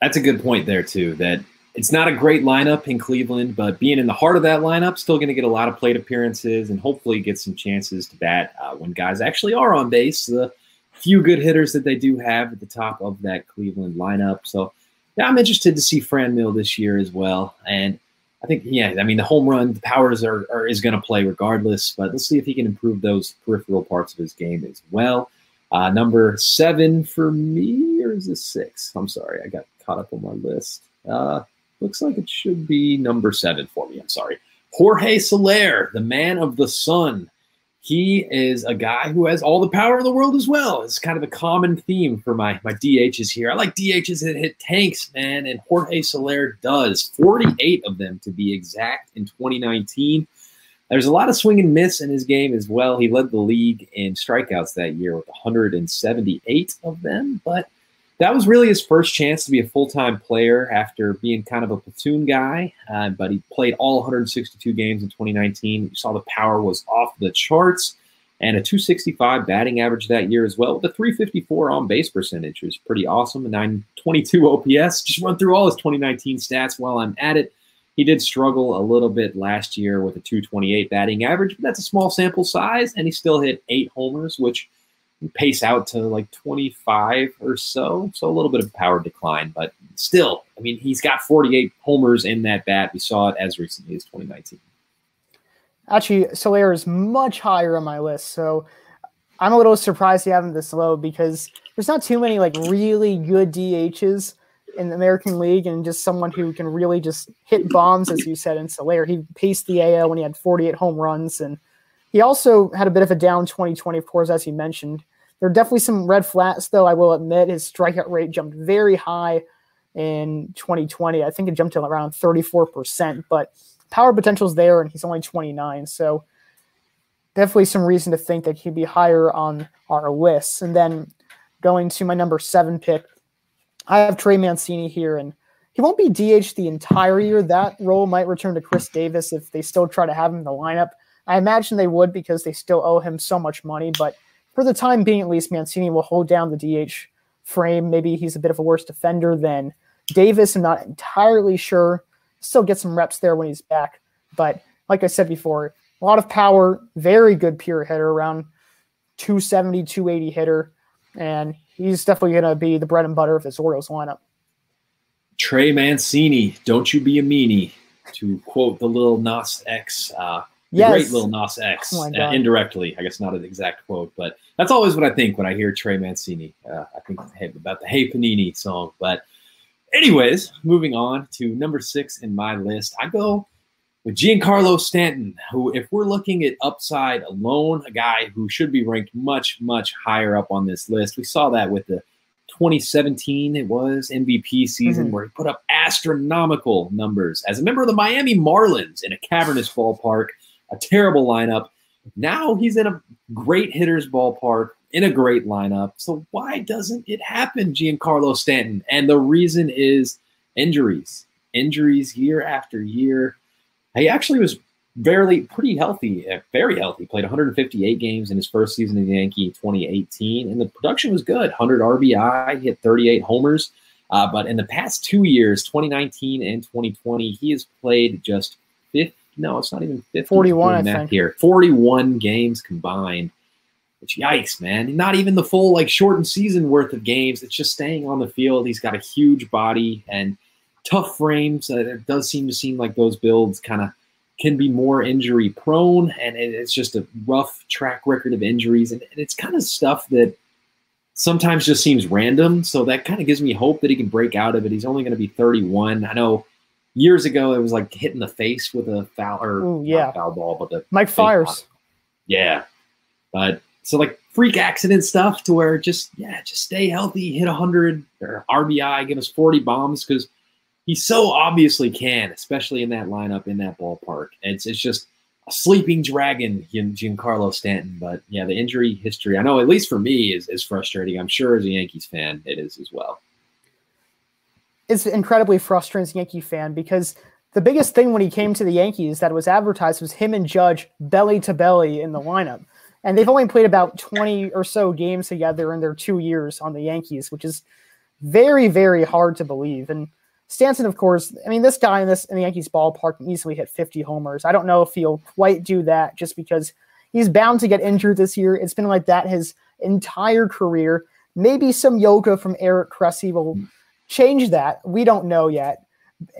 That's a good point there, too. That it's not a great lineup in Cleveland, but being in the heart of that lineup, still going to get a lot of plate appearances and hopefully get some chances to bat uh, when guys actually are on base. The few good hitters that they do have at the top of that Cleveland lineup. So, yeah, I'm interested to see Franmil this year as well. And I think, yeah, I mean, the home run, the powers are, are is going to play regardless, but let's see if he can improve those peripheral parts of his game as well. Uh, number seven for me, or is this six? I'm sorry, I got caught up on my list. Uh, looks like it should be number seven for me. I'm sorry. Jorge Soler, the man of the sun he is a guy who has all the power in the world as well. It's kind of a common theme for my my DHs here. I like DHs that hit tanks, man, and Jorge Soler does 48 of them to be exact in 2019. There's a lot of swing and miss in his game as well. He led the league in strikeouts that year with 178 of them, but that was really his first chance to be a full time player after being kind of a platoon guy. Uh, but he played all 162 games in 2019. You saw the power was off the charts and a 265 batting average that year as well a 354 on base percentage was pretty awesome. A 922 OPS. Just run through all his 2019 stats while I'm at it. He did struggle a little bit last year with a 228 batting average, but that's a small sample size, and he still hit eight homers, which pace out to like 25 or so. So a little bit of power decline, but still, I mean, he's got 48 homers in that bat. We saw it as recently as 2019. Actually, Soler is much higher on my list. So I'm a little surprised to have him this low because there's not too many like really good DHs in the American League and just someone who can really just hit bombs, as you said, in Soler. He paced the AL when he had 48 home runs and – he also had a bit of a down 2020, of course, as he mentioned. There are definitely some red flats, though. I will admit his strikeout rate jumped very high in 2020. I think it jumped to around 34%, but power potential is there, and he's only 29. So definitely some reason to think that he'd be higher on our list. And then going to my number seven pick, I have Trey Mancini here, and he won't be DH the entire year. That role might return to Chris Davis if they still try to have him in the lineup. I imagine they would because they still owe him so much money. But for the time being, at least, Mancini will hold down the DH frame. Maybe he's a bit of a worse defender than Davis. I'm not entirely sure. Still get some reps there when he's back. But like I said before, a lot of power, very good pure hitter, around 270, 280 hitter. And he's definitely going to be the bread and butter of this Orioles lineup. Trey Mancini, don't you be a meanie. to quote the Lil Nas X, uh, the Yes. great Lil Nas X, Oh uh, indirectly. I guess not an exact quote, but that's always what I think when I hear Trey Mancini. Uh, I think about the Hey Panini song. But, anyways, moving on to number six in my list, I go with Giancarlo Stanton, who, if we're looking at upside alone, a guy who should be ranked much, much higher up on this list. We saw that with the 2017, it was MVP season, Mhm. where he put up astronomical numbers as a member of the Miami Marlins in a cavernous ballpark, a terrible lineup. Now he's in a great hitter's ballpark in a great lineup. So why doesn't it happen, Giancarlo Stanton? And the reason is injuries. Injuries year after year. He actually was barely pretty healthy, uh, very healthy. Played 158 games in his first season in the Yankee 2018, and the production was good. 100 RBI, hit 38 homers. Uh, but in the past two years, 2019 and 2020, he has played just 50. No, it's not even 50. 41, I think. Here, 41 games combined. Which yikes, man! Not even the full like shortened season worth of games. It's just staying on the field. He's got a huge body and tough frames. Uh, it does seem to seem like those builds kind of can be more injury prone, and it- it's just a rough track record of injuries, and, and it's kind of stuff that sometimes just seems random. So that kind of gives me hope that he can break out of it. He's only going to be 31. I know years ago it was like hitting the face with a foul or not yeah. foul ball, but the Mike Fiers. yeah. But so like freak accident stuff to where just yeah, just stay healthy, hit 100 or RBI, give us 40 bombs because he so obviously can, especially in that lineup in that ballpark. It's it's just a sleeping dragon, Gian- Giancarlo Stanton. But yeah, the injury history, I know at least for me is is frustrating. I'm sure as a Yankees fan, it is as well. It's incredibly frustrating as a Yankee fan because the biggest thing when he came to the Yankees that was advertised was him and Judge belly to belly in the lineup. And they've only played about 20 or so games together in their two years on the Yankees, which is very, very hard to believe. And Stanton, of course, I mean, this guy in this in the Yankees ballpark can easily hit 50 homers. I don't know if he'll quite do that just because he's bound to get injured this year. It's been like that his entire career. Maybe some yoga from Eric Cressey will mm. Change that. We don't know yet.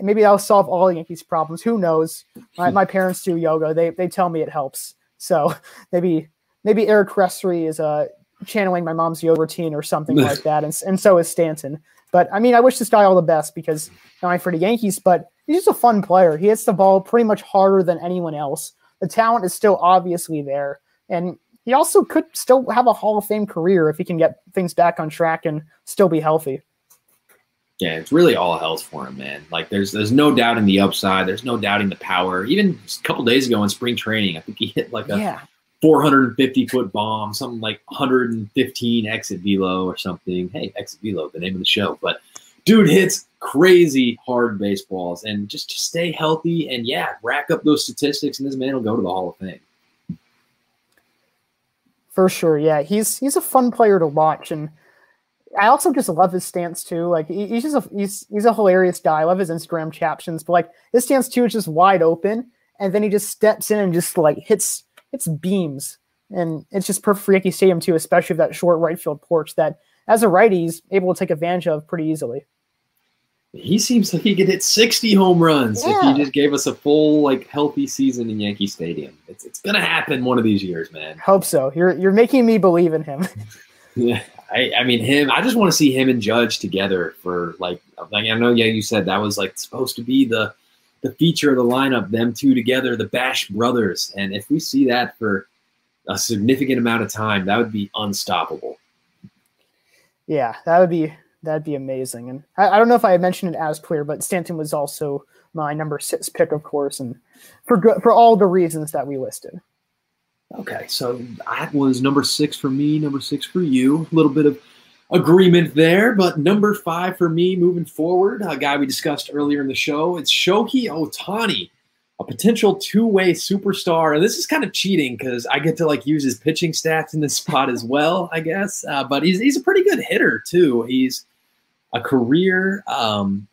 Maybe that'll solve all the Yankees' problems. Who knows? My, my parents do yoga. They they tell me it helps. So maybe maybe Eric Cressey is uh, channeling my mom's yoga routine or something like that. And, and so is Stanton. But I mean, I wish this guy all the best because not only for the Yankees, but he's just a fun player. He hits the ball pretty much harder than anyone else. The talent is still obviously there. And he also could still have a Hall of Fame career if he can get things back on track and still be healthy. Yeah, it's really all health for him, man. Like there's there's no doubting the upside. There's no doubting the power. Even a couple days ago in spring training, I think he hit like a Yeah. 450 foot bomb, something like 115 exit velo or something. Hey, exit velo, the name of the show. But dude hits crazy hard baseballs and just to stay healthy and yeah, rack up those statistics, and this man will go to the Hall of Fame. For sure, yeah, he's he's a fun player to watch, and I also just love his stance too. Like he- he's just a he's he's a hilarious guy. I love his Instagram captions, but like his stance too is just wide open, and then he just steps in and just like hits hits beams, and it's just perfect for Yankee Stadium too, especially with that short right field porch that as a righty he's able to take advantage of pretty easily. He seems like he could hit 60 home runs if he just gave us a full, like, healthy season in Yankee Stadium. It's, it's gonna happen one of these years, man. Hope so. You're you're making me believe in him. Yeah, I, I mean him. I just want to see him and Judge together for like, like I know. Yeah, you said that was like supposed to be the the feature of the lineup. Them two together, the Bash brothers. And if we see that for a significant amount of time, that would be unstoppable. Yeah, that would be that'd be amazing. And I, I don't know if I mentioned it as clear, but Stanton was also my number six pick, of course, and for for all the reasons that we listed. Okay, so that was number six for me, number six for you. A little bit of agreement there, but number five for me moving forward, a guy we discussed earlier in the show, it's Shohei Ohtani, a potential two-way superstar. And this is kind of cheating because I get to like use his pitching stats in this spot as well, I guess. Uh, but he's he's a pretty good hitter too. He's a career. Um,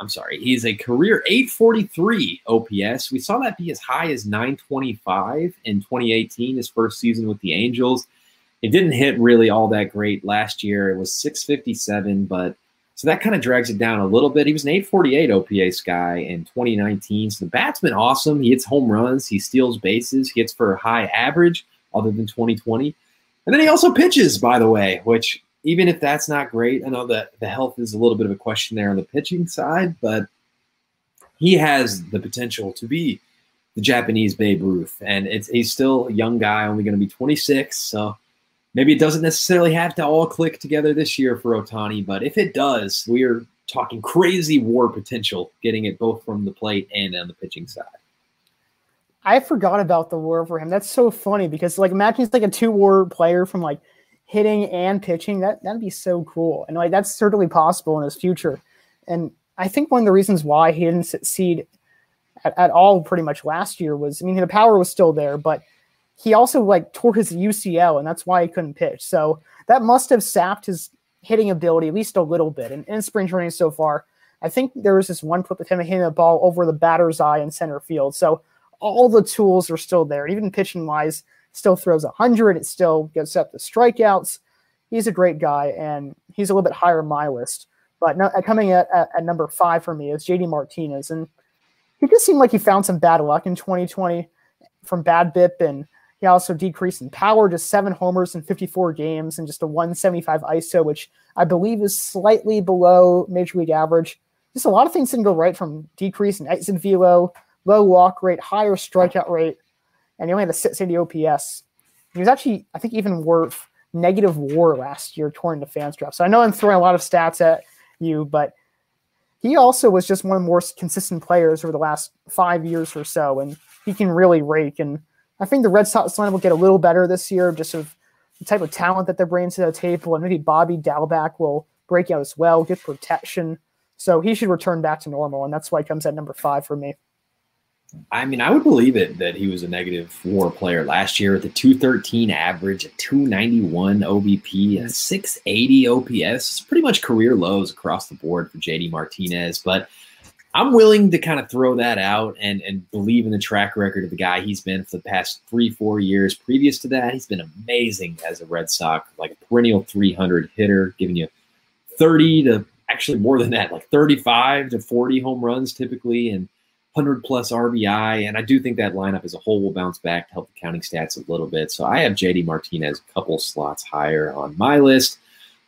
I'm sorry, he's a career 843 OPS. We saw that be as high as 925 in 2018, his first season with the Angels. It didn't hit really all that great last year. It was 657, but So that kind of drags it down a little bit. He was an 848 OPS guy in 2019. So the bat's been awesome. He hits home runs, he steals bases, he hits for a high average, other than 2020. And then he also pitches, by the way, which even if that's not great, I know that the health is a little bit of a question there on the pitching side, but he has the potential to be the Japanese Babe Ruth. And it's he's still a young guy, only going to be 26. So maybe it doesn't necessarily have to all click together this year for Ohtani, but if it does, we are talking crazy war potential, getting it both from the plate and on the pitching side. I forgot about the war for him. That's so funny because like imagine he's like a two war player from like hitting and pitching. That that'd be so cool. And like that's certainly possible in his future. And I think one of the reasons why he didn't succeed at, at all pretty much last year was I mean the power was still there, but he also like tore his UCL, and that's why he couldn't pitch. So that must have sapped his hitting ability at least a little bit. And in spring training so far, I think there was this one clip of him hitting the ball over the batter's eye in center field. So all the tools are still there. Even pitching wise, still throws 100. It still gets up the strikeouts. He's a great guy, and he's a little bit higher on my list. But no, uh, coming at, at, at number five for me is JD Martinez. And he just seemed like he found some bad luck in 2020 from BABIP and he also decreased in power, to seven homers in 54 games and just a 175 ISO, which I believe is slightly below major league average. Just a lot of things didn't go right from decrease in exit velo, low walk rate, higher strikeout rate, and he only had a 680 OPS. He was actually, I think, even worth negative war last year, torn to FanGraphs. So I know I'm throwing a lot of stats at you, but he also was just one of the more consistent players over the last five years or so, and he can really rake. And I think the Red Sox line will get a little better this year, just of the type of talent that they're bringing to the table, and maybe Bobby Dalbec will break out as well, get protection. So he should return back to normal, and that's why he comes at number five for me. I mean, I would believe it that he was a negative war player last year with a 213 average, a 291 OBP, a 680 OPS. It's pretty much career lows across the board for JD Martinez. But I'm willing to kind of throw that out and, and believe in the track record of the guy he's been for the past three, four years. Previous to that, he's been amazing as a Red Sox, like a perennial 300 hitter, giving you 30 to actually more than that, like 35 to 40 home runs typically, and 100 plus RBI. And I do think that lineup as a whole will bounce back to help the counting stats a little bit. So I have JD Martinez a couple slots higher on my list.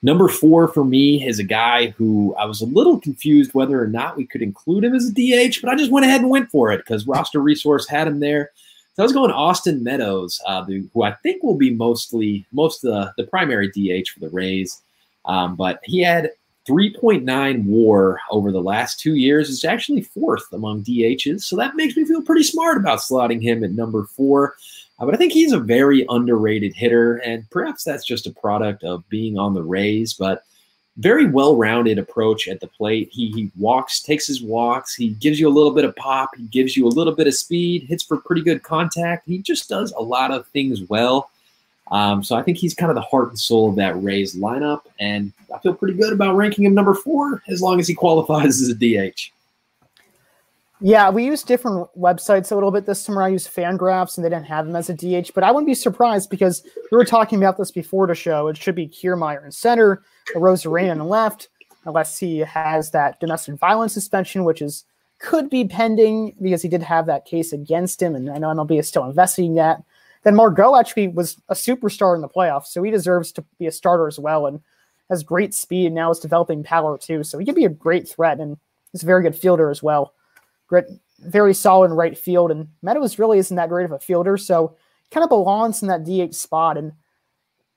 Number four for me is a guy who I was a little confused whether or not we could include him as a DH, but I just went ahead and went for it because roster resource had him there. So I was going Austin Meadows, uh, who I think will be mostly most the, the primary DH for the Rays. Um, but he had 3.9 WAR over the last two years. is actually fourth among DHs, so that makes me feel pretty smart about slotting him at number four. Uh, but I think he's a very underrated hitter, and perhaps that's just a product of being on the Rays. But very well-rounded approach at the plate. He he walks, takes his walks. He gives you a little bit of pop. He gives you a little bit of speed. Hits for pretty good contact. He just does a lot of things well. Um, so I think he's kind of the heart and soul of that Rays lineup, and I feel pretty good about ranking him number four as long as he qualifies as a DH. Yeah, we used different websites a little bit this summer. I used FanGraphs, and they didn't have him as a DH. But I wouldn't be surprised because we were talking about this before the show. It should be Kiermaier in center, Arozarena in left, unless he has that domestic violence suspension, which is could be pending because he did have that case against him, and I know MLB is still investigating that. Then Margot actually was a superstar in the playoffs, so he deserves to be a starter as well, and has great speed. Now is developing power too, so he could be a great threat, and he's a very good fielder as well great, very solid in right field. And Meadows really isn't that great of a fielder, so kind of belongs in that DH spot. And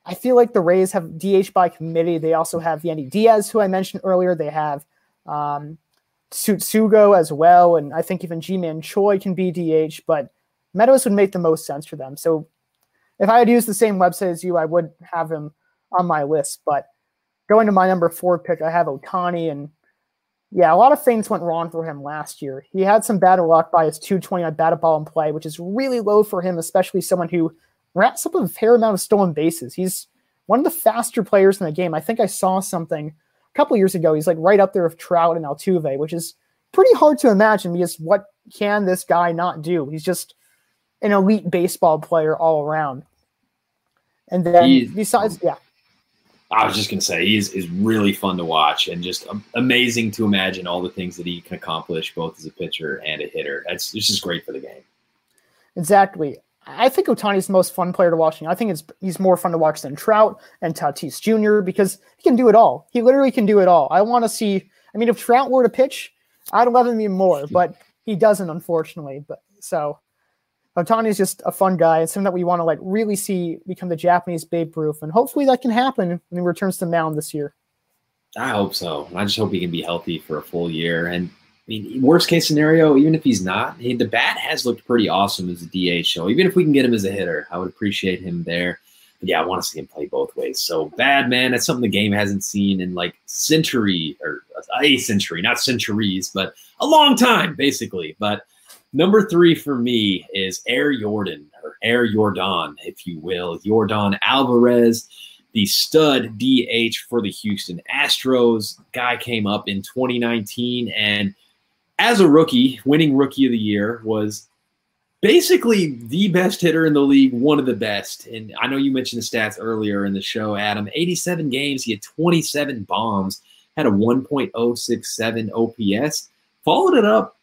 I feel like the Rays have DH by committee. They also have Yandy Diaz, who I mentioned earlier. They have um, Tsutsugo as well, and I think even Ji-Man Choi can be DH, but Meadows would make the most sense for them. So if I had used the same website as you, I would have him on my list. But going to my number four pick, I have Ohtani, and yeah, a lot of things went wrong for him last year. He had some bad luck by his 220 on batted ball in play, which is really low for him, especially someone who wraps up a fair amount of stolen bases. He's one of the faster players in the game. I think I saw something a couple years ago. He's like right up there with Trout and Altuve, which is pretty hard to imagine because what can this guy not do? He's just an elite baseball player all around. And then besides, yeah. I was just going to say he is, is really fun to watch and just um, amazing to imagine all the things that he can accomplish both as a pitcher and a hitter. It's, it's just great for the game. Exactly. I think Ohtani's the most fun player to watch. I think it's he's more fun to watch than Trout and Tatis Jr. because he can do it all. He literally can do it all. I want to see. I mean, if Trout were to pitch, I'd love him even more, but he doesn't, unfortunately. But so Ohtani is just a fun guy. It's something that we want to like really see become the Japanese Babe Ruth, and hopefully that can happen when he returns to mound this year. I hope so. I just hope he can be healthy for a full year. And I mean, worst case scenario, even if he's not, he, the bat has looked pretty awesome as a DH. So even if we can get him as a hitter, I would appreciate him there. But yeah, I want to see him play both ways. So bad, man. That's something the game hasn't seen in like century or uh, a century, not centuries, but a long time, basically. But Number three for me is Air Jordan, or Air Yordan, if you will. Yordan Alvarez, the stud DH for the Houston Astros. Guy came up in 2019 and as a rookie, winning rookie of the year, was basically the best hitter in the league, one of the best. And I know you mentioned the stats earlier in the show, Adam. 87 games, he had 27 bombs, had a 1.067 OPS, followed it up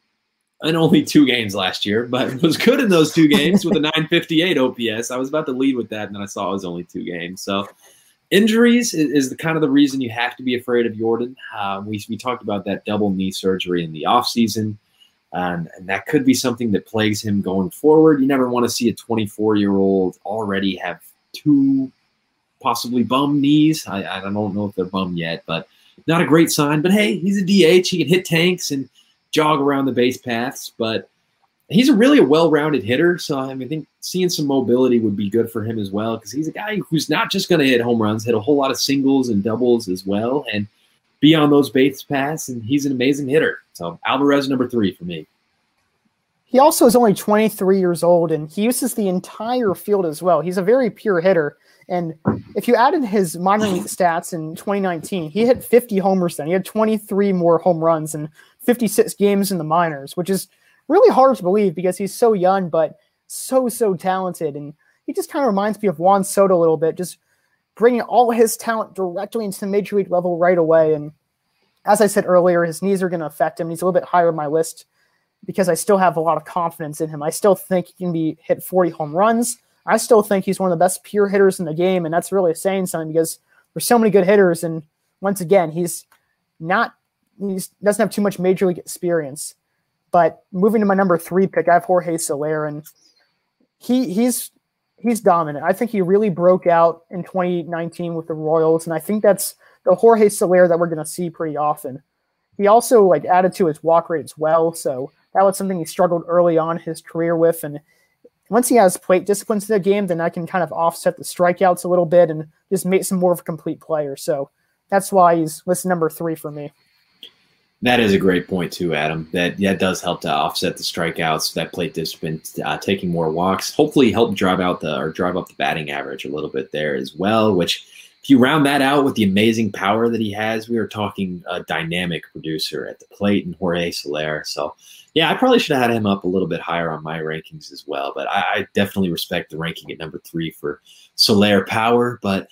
in only two games last year, but was good in those two games with a 958 OPS. I was about to lead with that, and then I saw it was only two games. So injuries is, is the kind of the reason you have to be afraid of Yordan. Uh, we, we talked about that double knee surgery in the offseason, um, and that could be something that plagues him going forward. You never want to see a 24 year old already have two possibly bum knees. I, I don't know if they're bum yet, but not a great sign. But hey, he's a DH. He can hit tanks and – jog around the base paths, but he's a really a well-rounded hitter. So I, mean, I think seeing some mobility would be good for him as well because he's a guy who's not just going to hit home runs, hit a whole lot of singles and doubles as well, and be on those base paths. And he's an amazing hitter. So Alvarez number three for me. He also is only 23 years old, and he uses the entire field as well. He's a very pure hitter. And if you added his minor league stats in 2019, he hit 50 homers then. He had 23 more home runs and 56 games in the minors, which is really hard to believe because he's so young, but so, so talented. And he just kind of reminds me of Juan Soto a little bit, just bringing all his talent directly into the major league level right away. And as I said earlier, his knees are going to affect him. He's a little bit higher on my list because I still have a lot of confidence in him. I still think he can be hit 40 home runs. I still think he's one of the best pure hitters in the game, and that's really saying something because there's so many good hitters. And once again, he's not he doesn't have too much major league experience. But moving to my number three pick, I have Jorge Soler, and he he's he's dominant. I think he really broke out in 2019 with the Royals, and I think that's the Jorge Soler that we're going to see pretty often. He also like added to his walk rate as well, so that was something he struggled early on his career with. And once he has plate discipline to the game, then I can kind of offset the strikeouts a little bit and just make some more of a complete player. So that's why he's list number three for me. That is a great point too, Adam. That that does help to offset the strikeouts, that plate discipline, uh, taking more walks. Hopefully, help drive out the or drive up the batting average a little bit there as well. Which, if you round that out with the amazing power that he has, we are talking a dynamic producer at the plate and Jorge Soler. So, yeah, I probably should have had him up a little bit higher on my rankings as well. But I, I definitely respect the ranking at number three for Soler power. But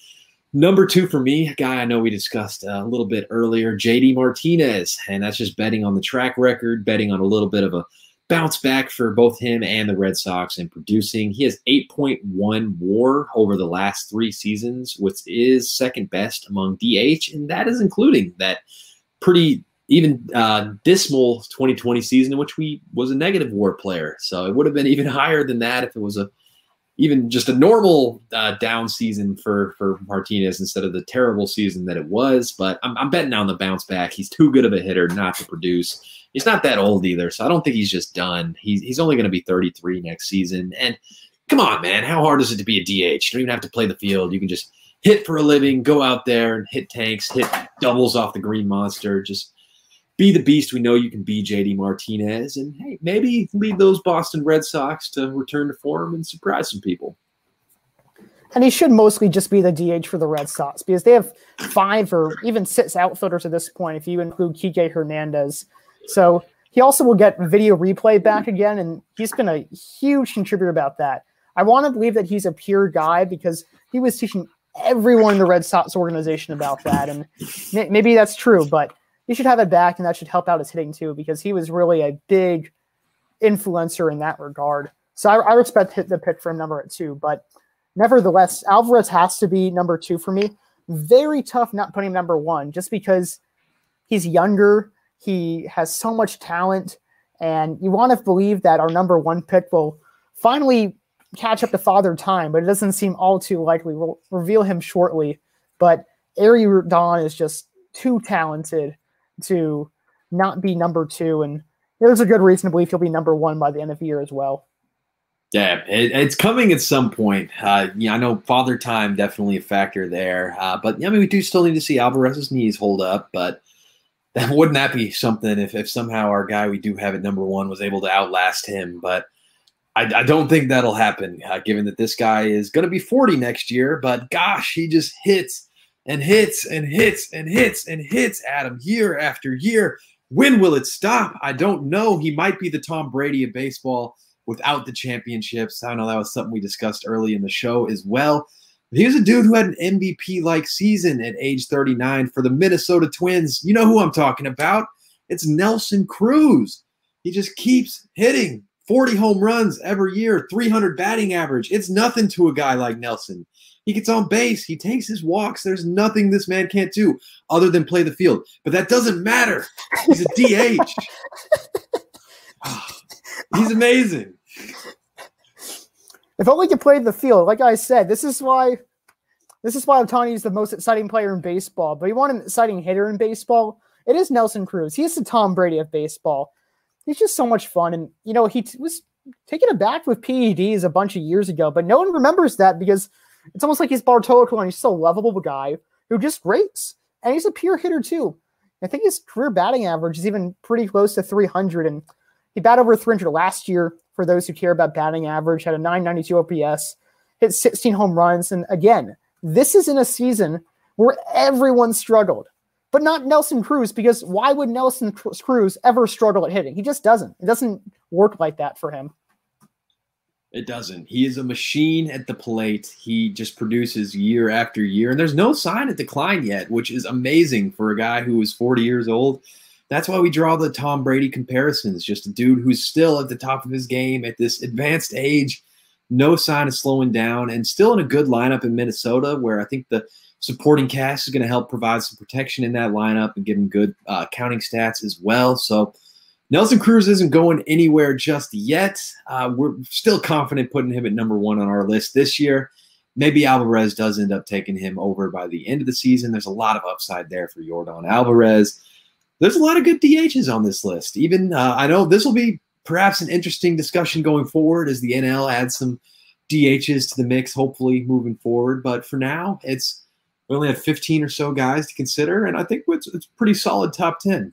Number two for me, a guy I know we discussed a little bit earlier, JD Martinez. And that's just betting on the track record, betting on a little bit of a bounce back for both him and the Red Sox and producing. He has 8.1 war over the last three seasons, which is second best among DH. And that is including that pretty even uh, dismal 2020 season in which we was a negative war player. So it would have been even higher than that if it was a even just a normal uh, down season for for Martinez instead of the terrible season that it was. But I'm, I'm betting on the bounce back. He's too good of a hitter not to produce. He's not that old either, so I don't think he's just done. He's he's only going to be 33 next season. And come on, man, how hard is it to be a DH? You don't even have to play the field. You can just hit for a living, go out there and hit tanks, hit doubles off the green monster. Just be the beast we know you can be, JD Martinez, and hey, maybe lead those Boston Red Sox to return to form and surprise some people. And he should mostly just be the DH for the Red Sox because they have five or even six outfielders at this point, if you include Kike Hernandez. So he also will get video replay back again, and he's been a huge contributor about that. I want to believe that he's a pure guy because he was teaching everyone in the Red Sox organization about that. And maybe that's true, but he should have it back, and that should help out his hitting too, because he was really a big influencer in that regard. So I, I respect the pick for him number two, but nevertheless, Alvarez has to be number two for me. Very tough not putting him number one, just because he's younger, he has so much talent, and you want to believe that our number one pick will finally catch up to Father Time, but it doesn't seem all too likely. We'll reveal him shortly, but Air Yordan is just too talented to not be number two, and there's a good reason to believe he'll be number one by the end of the year as well. Yeah, it, it's coming at some point. Uh, yeah, I know Father Time definitely a factor there, uh, but I mean we do still need to see Alvarez's knees hold up. But that wouldn't that be something if, if somehow our guy we do have at number one was able to outlast him? But I, I don't think that'll happen, uh, given that this guy is going to be 40 next year. But gosh, he just hits and hits and hits and hits and hits Adam year after year. When will it stop? I don't know. He might be the Tom Brady of baseball without the championships. I know that was something we discussed early in the show as well. Here's a dude who had an MVP like season at age 39 for the Minnesota Twins. You know who I'm talking about? It's Nelson Cruz. He just keeps hitting 40 home runs every year, 300 batting average. It's nothing to a guy like Nelson. He gets on base. He takes his walks. There's nothing this man can't do other than play the field. But that doesn't matter. He's a DH. Ah, he's amazing. If only he played the field. Like I said, this is why this is why Ohtani is the most exciting player in baseball. But you want an exciting hitter in baseball? It is Nelson Cruz. He's the Tom Brady of baseball. He's just so much fun. And you know, he t- was taken aback with PEDs a bunch of years ago, but no one remembers that because it's almost like he's Bartolo Colon. He's still a lovable guy who just rates. And he's a pure hitter too. I think his career batting average is even pretty close to 300. And he batted over 300 last year, for those who care about batting average, had a 992 OPS, hit 16 home runs. And again, this is in a season where everyone struggled, but not Nelson Cruz, because why would Nelson Cruz ever struggle at hitting? He just doesn't. It doesn't work like that for him. It doesn't. He is a machine at the plate. He just produces year after year, and there's no sign of decline yet, which is amazing for a guy who is 40 years old. That's why we draw the Tom Brady comparisons. Just a dude who's still at the top of his game at this advanced age, no sign of slowing down, and still in a good lineup in Minnesota, where I think the supporting cast is going to help provide some protection in that lineup and give him good uh, counting stats as well. So Nelson Cruz isn't going anywhere just yet. Uh, we're still confident putting him at number one on our list this year. Maybe Alvarez does end up taking him over by the end of the season. There's a lot of upside there for Yordan Alvarez. There's a lot of good DHs on this list. Even uh, I know this will be perhaps an interesting discussion going forward as the NL adds some DHs to the mix, hopefully moving forward. But for now, it's we only have 15 or so guys to consider, and I think it's, it's pretty solid top 10.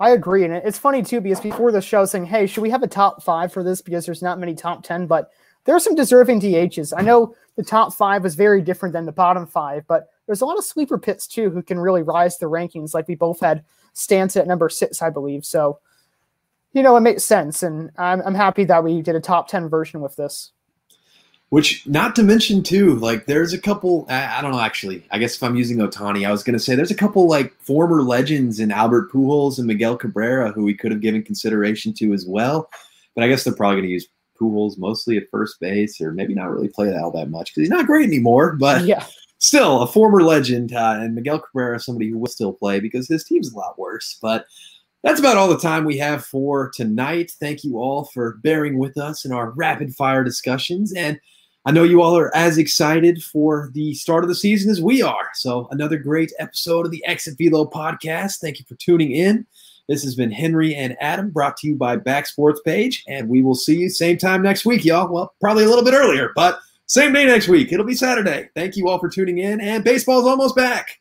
I agree. And it's funny too, because before the show, saying, hey, should we have a top five for this? Because there's not many top 10, but there are some deserving DHs. I know the top five was very different than the bottom five, but there's a lot of sleeper pits too who can really rise the rankings. Like we both had Stanton at number six, I believe. So, you know, it makes sense. And I'm, I'm happy that we did a top 10 version with this. Which, not to mention, too, like there's a couple. I, I don't know, actually. I guess if I'm using Ohtani, I was going to say there's a couple like former legends in Albert Pujols and Miguel Cabrera who we could have given consideration to as well. But I guess they're probably going to use Pujols mostly at first base, or maybe not really play that all that much because he's not great anymore. But yeah. still, a former legend, uh, and Miguel Cabrera, somebody who will still play because his team's a lot worse. But that's about all the time we have for tonight. Thank you all for bearing with us in our rapid fire discussions and I know you all are as excited for the start of the season as we are. So, another great episode of the Exit Velo podcast. Thank you for tuning in. This has been Henry and Adam, brought to you by Back Sports Page, and we will see you same time next week, y'all. Well, probably a little bit earlier, but same day next week. It'll be Saturday. Thank you all for tuning in, and baseball's almost back.